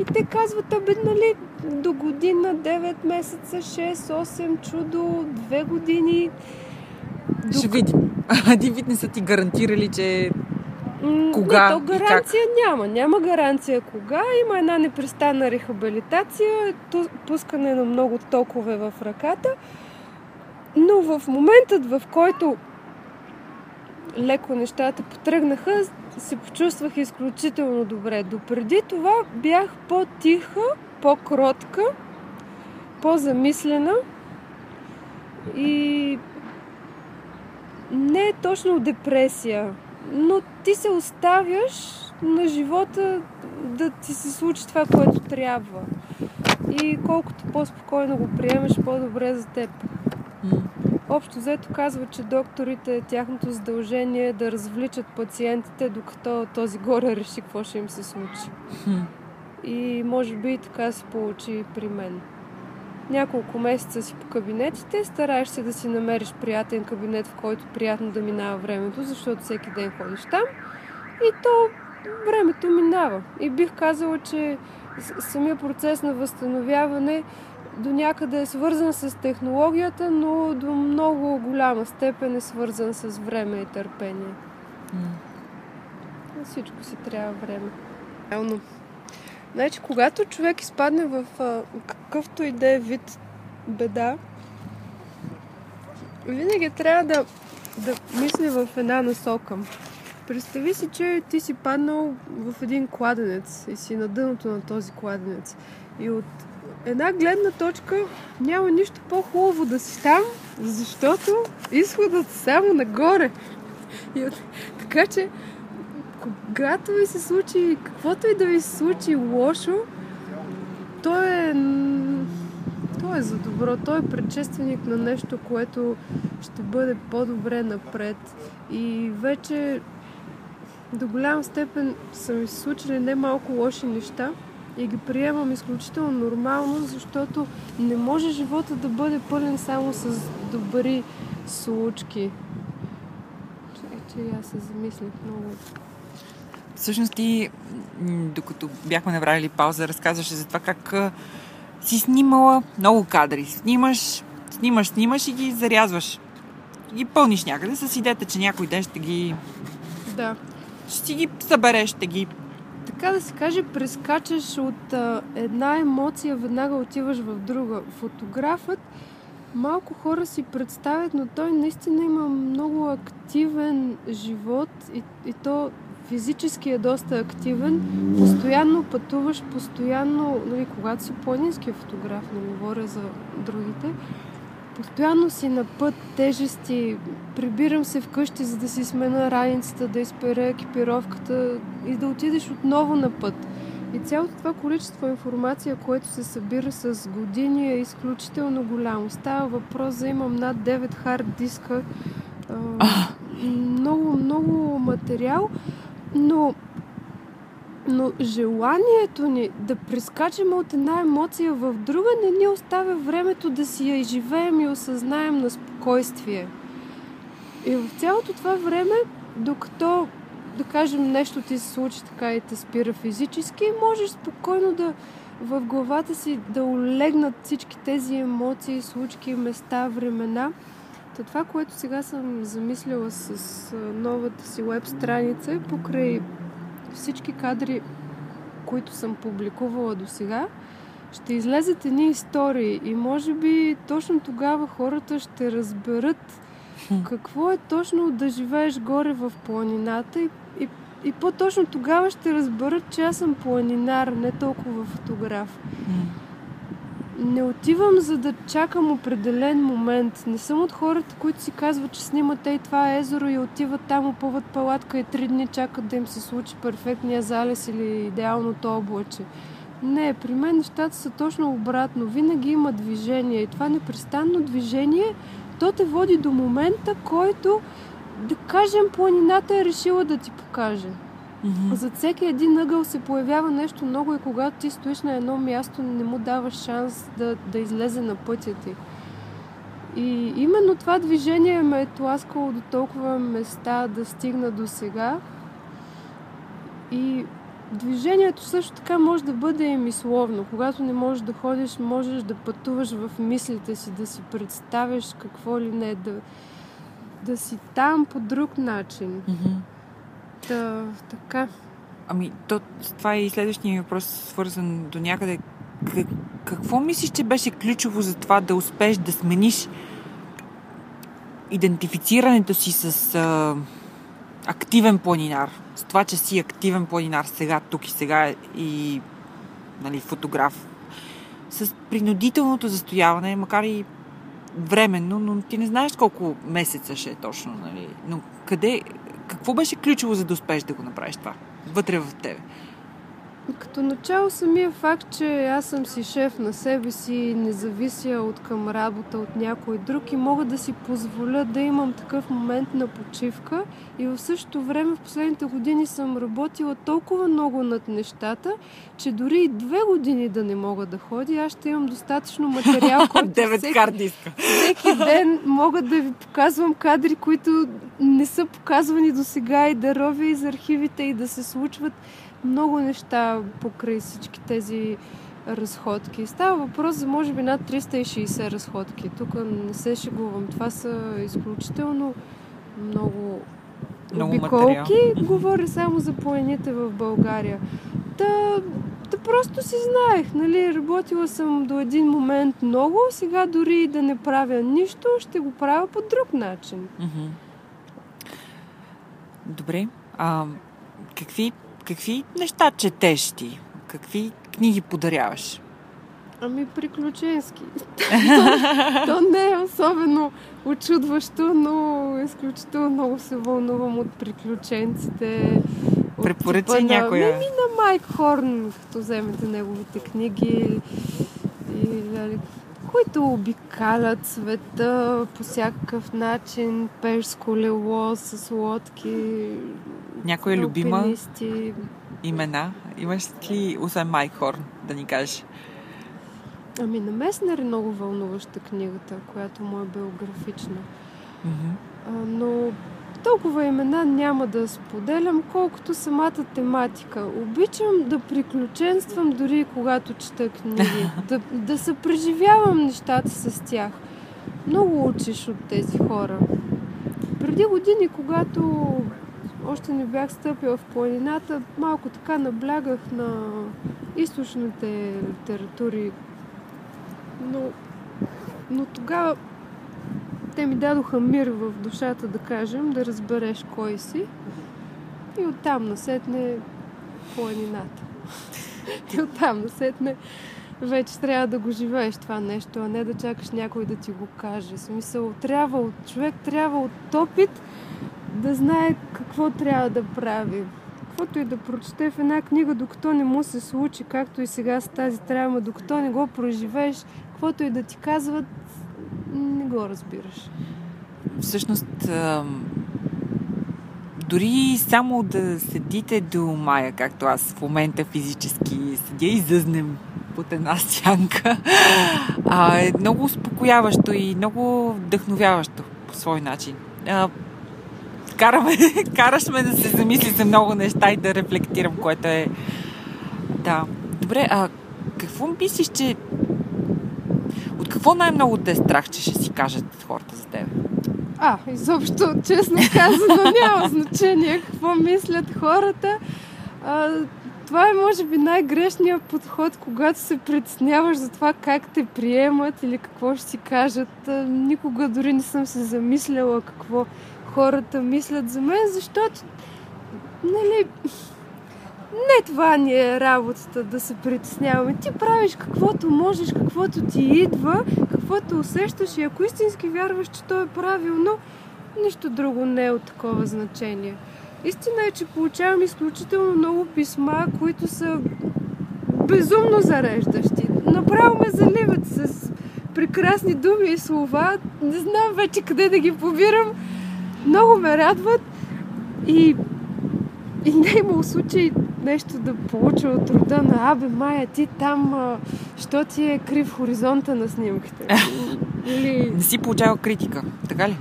И те казват, абе, нали, до година, 9 месеца, 6, 8, чудо, 2 години. До... Ще видим. Един вид не са ти гарантирали, че кога не, то гаранция няма. Няма гаранция кога. Има една непрестанна рехабилитация, пускане на много токове в ръката. Но в моментът, в който леко нещата потръгнаха, се почувствах изключително добре. Допреди това бях по-тиха, по-кротка, по-замислена и не е точно депресия, но ти се оставяш на живота да ти се случи това, което трябва. И колкото по-спокойно го приемеш, по-добре за теб. Общо взето казва, че докторите, тяхното задължение е да развличат пациентите, докато този горе реши какво ще им се случи. И може би и така се получи при мен. Няколко месеца си по кабинетите, стараеш се да си намериш приятен кабинет, в който приятно да минава времето, защото всеки ден ходиш там. И то времето минава. И бих казала, че самия процес на възстановяване до някъде е свързан с технологията, но до много голяма степен е свързан с време и търпение. Mm. всичко си трябва време. Реално. Значи, когато човек изпадне в а, какъвто и да е вид беда, винаги трябва да, да мисли в една насока. Представи си, че ти си паднал в един кладенец и си на дъното на този кладенец. И от една гледна точка няма нищо по-хубаво да си там, защото изходът само нагоре. И. Така че, когато ви се случи, каквото и да ви се случи лошо, то е то е за добро. Той е предшественик на нещо, което ще бъде по-добре напред. И вече до голям степен са ми се случили не малко лоши неща и ги приемам изключително нормално, защото не може живота да бъде пълен само с добри случки. Чакай, че аз се замислих много. Всъщност ти, докато бяхме направили пауза, разказваше за това как си снимала много кадри. Снимаш, снимаш, снимаш и ги зарязваш. Ги пълниш някъде с идеята, че някой ден ще ги... Да. Ще ги събереш, ще ги... Така да се каже, прескачаш от а, една емоция, веднага отиваш в друга. Фотографът малко хора си представят, но той наистина има много активен живот и, и то физически е доста активен, постоянно пътуваш, постоянно, нали, когато си планински фотограф, не говоря за другите, постоянно си на път, тежести, прибирам се вкъщи, за да си смена раницата, да изперя екипировката и да отидеш отново на път. И цялото това количество информация, което се събира с години е изключително голямо. Става въпрос за имам над 9 хард диска, много, много материал. Но, но желанието ни да прескачаме от една емоция в друга не ни оставя времето да си я изживеем и осъзнаем на спокойствие. И в цялото това време, докато, да кажем, нещо ти се случи така и те спира физически, можеш спокойно да в главата си да олегнат всички тези емоции, случки, места, времена – Та това, което сега съм замислила с новата си веб страница е покрай всички кадри, които съм публикувала до сега, ще излезат едни истории. И може би точно тогава хората ще разберат какво е точно да живееш горе в планината и, и, и по-точно тогава ще разберат, че аз съм планинар, не толкова фотограф. Не отивам за да чакам определен момент. Не съм от хората, които си казват, че снимат ей това езеро и отиват там, опъват палатка и три дни чакат да им се случи перфектния залез или идеалното облаче. Не, при мен нещата са точно обратно. Винаги има движение и това непрестанно движение, то те води до момента, който, да кажем, планината е решила да ти покаже. Mm-hmm. За всеки един ъгъл се появява нещо много и когато ти стоиш на едно място, не му даваш шанс да, да излезе на пътя ти. И именно това движение ме е тласкало до толкова места да стигна до сега. И движението също така може да бъде и мисловно. Когато не можеш да ходиш, можеш да пътуваш в мислите си, да си представяш какво ли не, да, да си там по друг начин. Mm-hmm. Та, така. Ами, то, това е и следващия въпрос, свързан до някъде. Как, какво мислиш, че беше ключово за това да успееш да смениш идентифицирането си с а, активен планинар? С това, че си активен планинар сега, тук и сега и нали, фотограф. С принудителното застояване, макар и временно, но ти не знаеш колко месеца ще е точно. Нали? Но къде, какво беше ключово, за да успееш да го направиш това? Вътре в тебе. Като начало самия факт, че аз съм си шеф на себе си, не завися от към работа от някой друг и мога да си позволя да имам такъв момент на почивка. И в същото време в последните години съм работила толкова много над нещата, че дори и две години да не мога да ходя, аз ще имам достатъчно материал, който всеки, всеки ден мога да ви показвам кадри, които не са показвани до сега и да ровя из архивите и да се случват много неща покрай всички тези разходки. Става въпрос за може би над 360 разходки. Тук не се шегувам. Това са изключително много, много обиколки. Материал. Говоря само за планините в България. Та, да просто си знаех, нали, работила съм до един момент много, сега дори да не правя нищо, ще го правя по друг начин. Добре. А, какви Какви неща четеш ти? Какви книги подаряваш? Ами приключенски. то, не е особено очудващо, но изключително много се вълнувам от приключенците. Препоръчи някоя. Ми на Майк Хорн, като вземете неговите книги. И, нали, които обикалят света по всякакъв начин, пеш с колело, с лодки. Някоя любима имена? Имаш ли, освен Майк Хорн, да ни кажеш? Ами на Меснер е много вълнуваща книгата, която му е биографична. Mm-hmm. А, но толкова имена няма да споделям, колкото самата тематика. Обичам да приключенствам дори когато чета книги, да, да се преживявам нещата с тях. Много учиш от тези хора. Преди години, когато още не бях стъпила в планината, малко така наблягах на източните литератури. Но, но тогава те ми дадоха мир в душата, да кажем, да разбереш кой си. И оттам насетне планината. И оттам насетне вече трябва да го живееш това нещо, а не да чакаш някой да ти го каже. Смисъл, трябва от човек, трябва от опит да знае какво трябва да прави. Каквото и да прочете в една книга, докато не му се случи, както и сега с тази травма, докато не го проживееш, каквото и да ти казват, не го разбираш. Всъщност, дори само да седите до мая, както аз в момента физически седя и зъзнем под една сянка, е много успокояващо и много вдъхновяващо по свой начин. А, караме, караш ме да се замисли за много неща и да рефлектирам, което е... Да. Добре, а какво мислиш, че какво най-много те е страх, че ще си кажат хората за теб? А, изобщо, честно казано, няма значение какво мислят хората. А, това е, може би, най-грешният подход, когато се притесняваш за това как те приемат или какво ще си кажат. Никога дори не съм се замисляла какво хората мислят за мен, защото, нали, не това ни е работата да се притесняваме. Ти правиш каквото можеш, каквото ти идва, каквото усещаш и ако истински вярваш, че то е правилно, нищо друго не е от такова значение. Истина е, че получавам изключително много писма, които са безумно зареждащи. Направо ме заливат с прекрасни думи и слова. Не знам вече къде да ги побирам. Много ме радват и, и не е имал случай нещо да получа от рода на Абе, Майя, ти там, а, що ти е крив хоризонта на снимките? Или... Не си получава критика, така ли?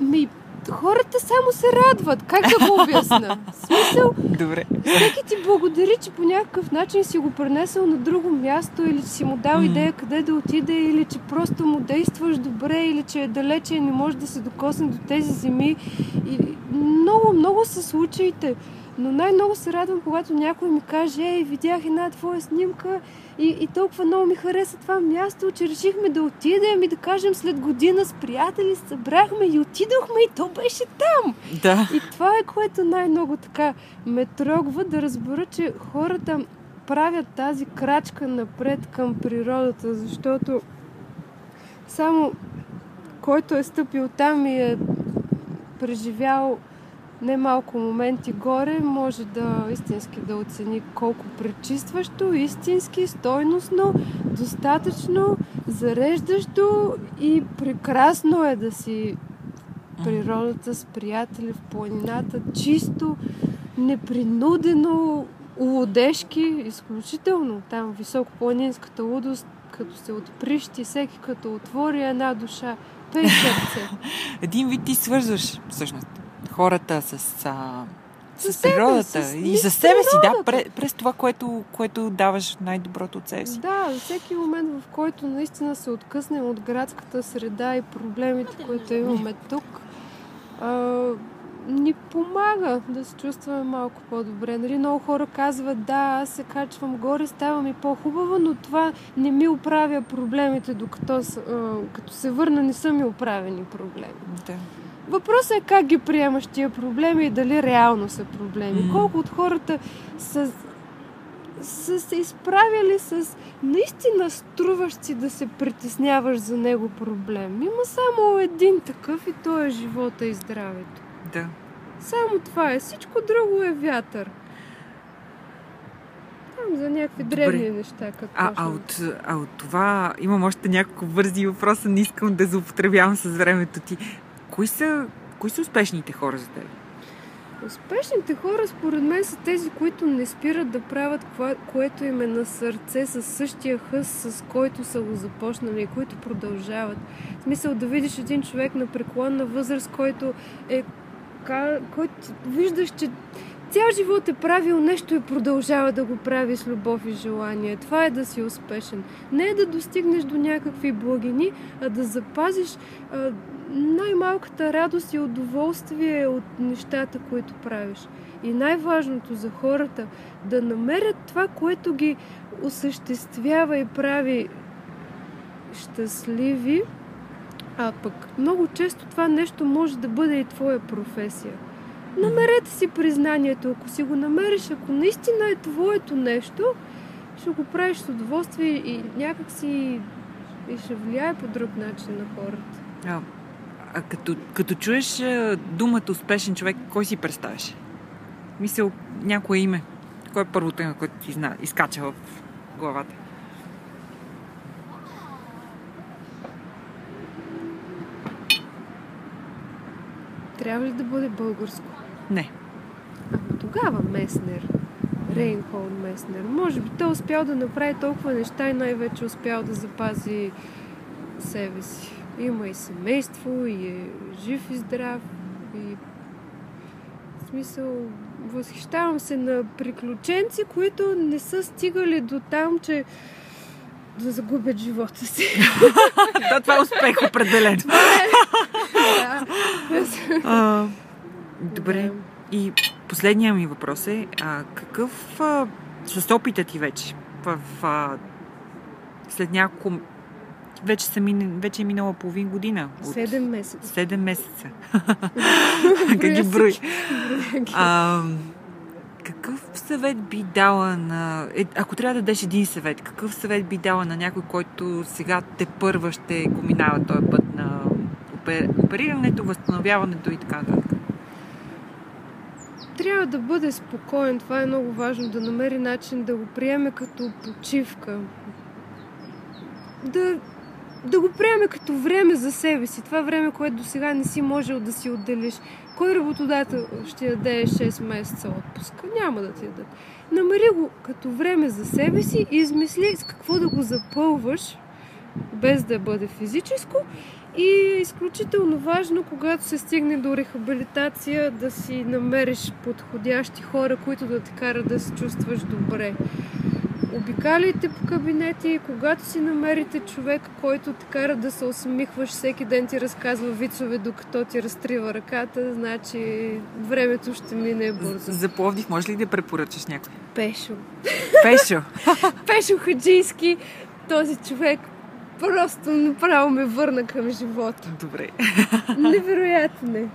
Ми, хората само се радват. Как да го обясна? Смисъл, Добре. всеки ти благодари, че по някакъв начин си го пренесъл на друго място или че си му дал идея къде да отиде или че просто му действаш добре или че е далече и не може да се докосне до тези земи. И много, много са случаите. Но най-много се радвам, когато някой ми каже, ей, видях една твоя снимка и, и толкова много ми хареса това място, че решихме да отидем и да кажем след година с приятели събрахме и отидохме и то беше там. Да. И това е което най-много така ме трогва да разбера, че хората правят тази крачка напред към природата, защото само който е стъпил там и е преживял немалко моменти горе, може да истински да оцени колко пречистващо, истински, стойностно, достатъчно, зареждащо и прекрасно е да си природата с приятели в планината, чисто, непринудено, лудешки, изключително. Там високопланинската лудост, като се отприщи, всеки като отвори една душа, пей сърце. Един вид ти свързваш всъщност хората с, а, с, с природата с, и за себе си, да, през, през това, което, което даваш най-доброто от себе си. Да, всеки момент, в който наистина се откъснем от градската среда и проблемите, които имаме тук, а, ни помага да се чувстваме малко по-добре. Нали, много хора казват, да, аз се качвам горе, ставам и по-хубаво, но това не ми оправя проблемите, докато като се върна не са ми оправени проблеми. Да. Въпросът е как ги приемаш тия проблеми и дали реално са проблеми. Mm. Колко от хората са, са се изправили с наистина струващ си да се притесняваш за него проблем. Има само един такъв и то е живота и здравето. Да. Само това е. Всичко друго е вятър. за някакви древни неща. Как а, а, от, а от това имам още няколко бързи въпроса, не искам да злоупотребявам с времето ти. Кои са, кои са успешните хора за теб? Успешните хора, според мен, са тези, които не спират да правят кое, което им е на сърце с същия хъс, с който са го започнали които продължават. В смисъл да видиш един човек на преклонна възраст, който е който виждаш, че цял живот е правил нещо и продължава да го прави с любов и желание. Това е да си успешен. Не е да достигнеш до някакви благини, а да запазиш а, най-малката радост и удоволствие от нещата, които правиш. И най-важното за хората да намерят това, което ги осъществява и прави щастливи, а пък много често това нещо може да бъде и твоя професия. Намерете си признанието. Ако си го намериш, ако наистина е твоето нещо, ще го правиш с удоволствие и някак си и ще влияе по друг начин на хората. А, а като, като чуеш думата успешен човек, кой си представяш? Мисъл, някое име. Кой е първото име, което ти изкача в главата? Трябва ли да бъде българско? Не. А тогава Меснер. Рейнхолд Меснер. Може би той е успял да направи толкова неща и най-вече успял да запази себе си. Има и семейство, и е жив и здрав. И в смисъл, възхищавам се на приключенци, които не са стигали до там, че да загубят живота си. да, това е успех определен. а, добре. И последният ми въпрос е, а, какъв а, с опита ти вече в, а, след няколко вече, са мин... вече е минала половин година. Седем месеца. Седем месеца. как ги брои. А, какъв съвет би дала на... Е, ако трябва да дадеш един съвет, какъв съвет би дала на някой, който сега те първа ще го минава този път на оперирането, възстановяването и така нататък? Трябва да бъде спокоен. Това е много важно. Да намери начин да го приеме като почивка. Да да го приеме като време за себе си. Това време, което до сега не си можел да си отделиш. Кой работодател ще даде 6 месеца отпуска? Няма да ти даде. Намери го като време за себе си и измисли с какво да го запълваш, без да бъде физическо. И е изключително важно, когато се стигне до рехабилитация, да си намериш подходящи хора, които да те карат да се чувстваш добре обикаляйте по кабинети, когато си намерите човек, който те кара да се усмихваш, всеки ден ти разказва вицове, докато ти разтрива ръката, значи времето ще мине бързо. За Пловдив може ли да препоръчаш някой? Пешо. Пешо? Пешо Хаджийски, този човек просто направо ме върна към живота. Добре. Невероятно е.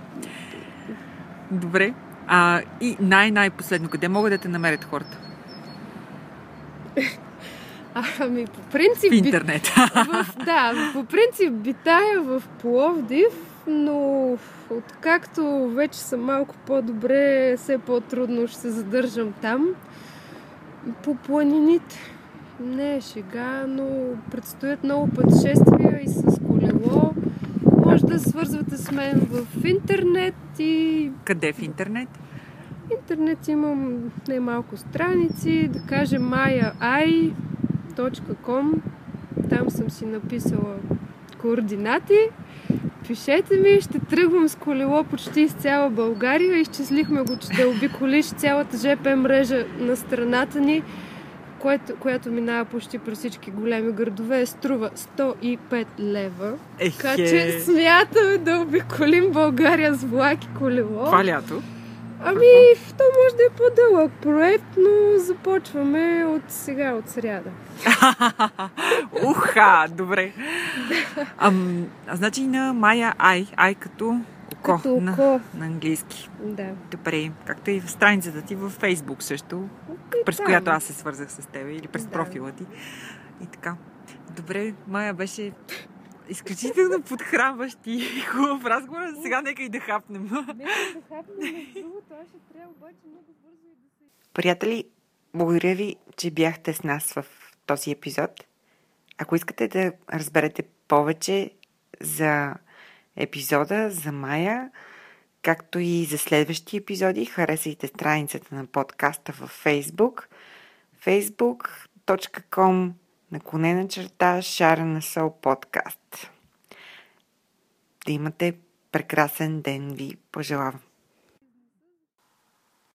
Добре. А, и най-най-последно, къде могат да те намерят хората? Ами, по принцип... В интернет. В, да, по принцип битая в Пловдив, но откакто вече съм малко по-добре, все по-трудно ще се задържам там. По планините. Не е шега, но предстоят много пътешествия и с колело. Може да свързвате с мен в интернет и... Къде в интернет? интернет имам немалко страници, да кажем mayaai.com Там съм си написала координати. Пишете ми, ще тръгвам с колело почти из цяла България. Изчислихме го, че да обиколиш цялата ЖП мрежа на страната ни, което, която минава почти през всички големи градове, струва 105 лева. Така че смятаме да обиколим България с влак и колело. Това лято? Ами, то може да е по-дълъг проект, но започваме от сега, от сряда. Уха, добре. Ам, значи на Майя Ай, Ай като око, като око. На, на английски. Да. Добре, както и в страницата ти във Фейсбук също, и през там. която аз се свързах с теб или през да. профила ти. И така. Добре, Майя беше изключително подхранващ и хубав разговор. Сега нека и да хапнем. Нека да хапнем другото, аз ще трябва обаче много бързо и да се... Приятели, Благодаря ви, че бяхте с нас в този епизод. Ако искате да разберете повече за епизода, за Майя, както и за следващи епизоди, харесайте страницата на подкаста във Facebook, facebook.com наклонена черта Шарена Сол подкаст. Да имате прекрасен ден ви пожелавам.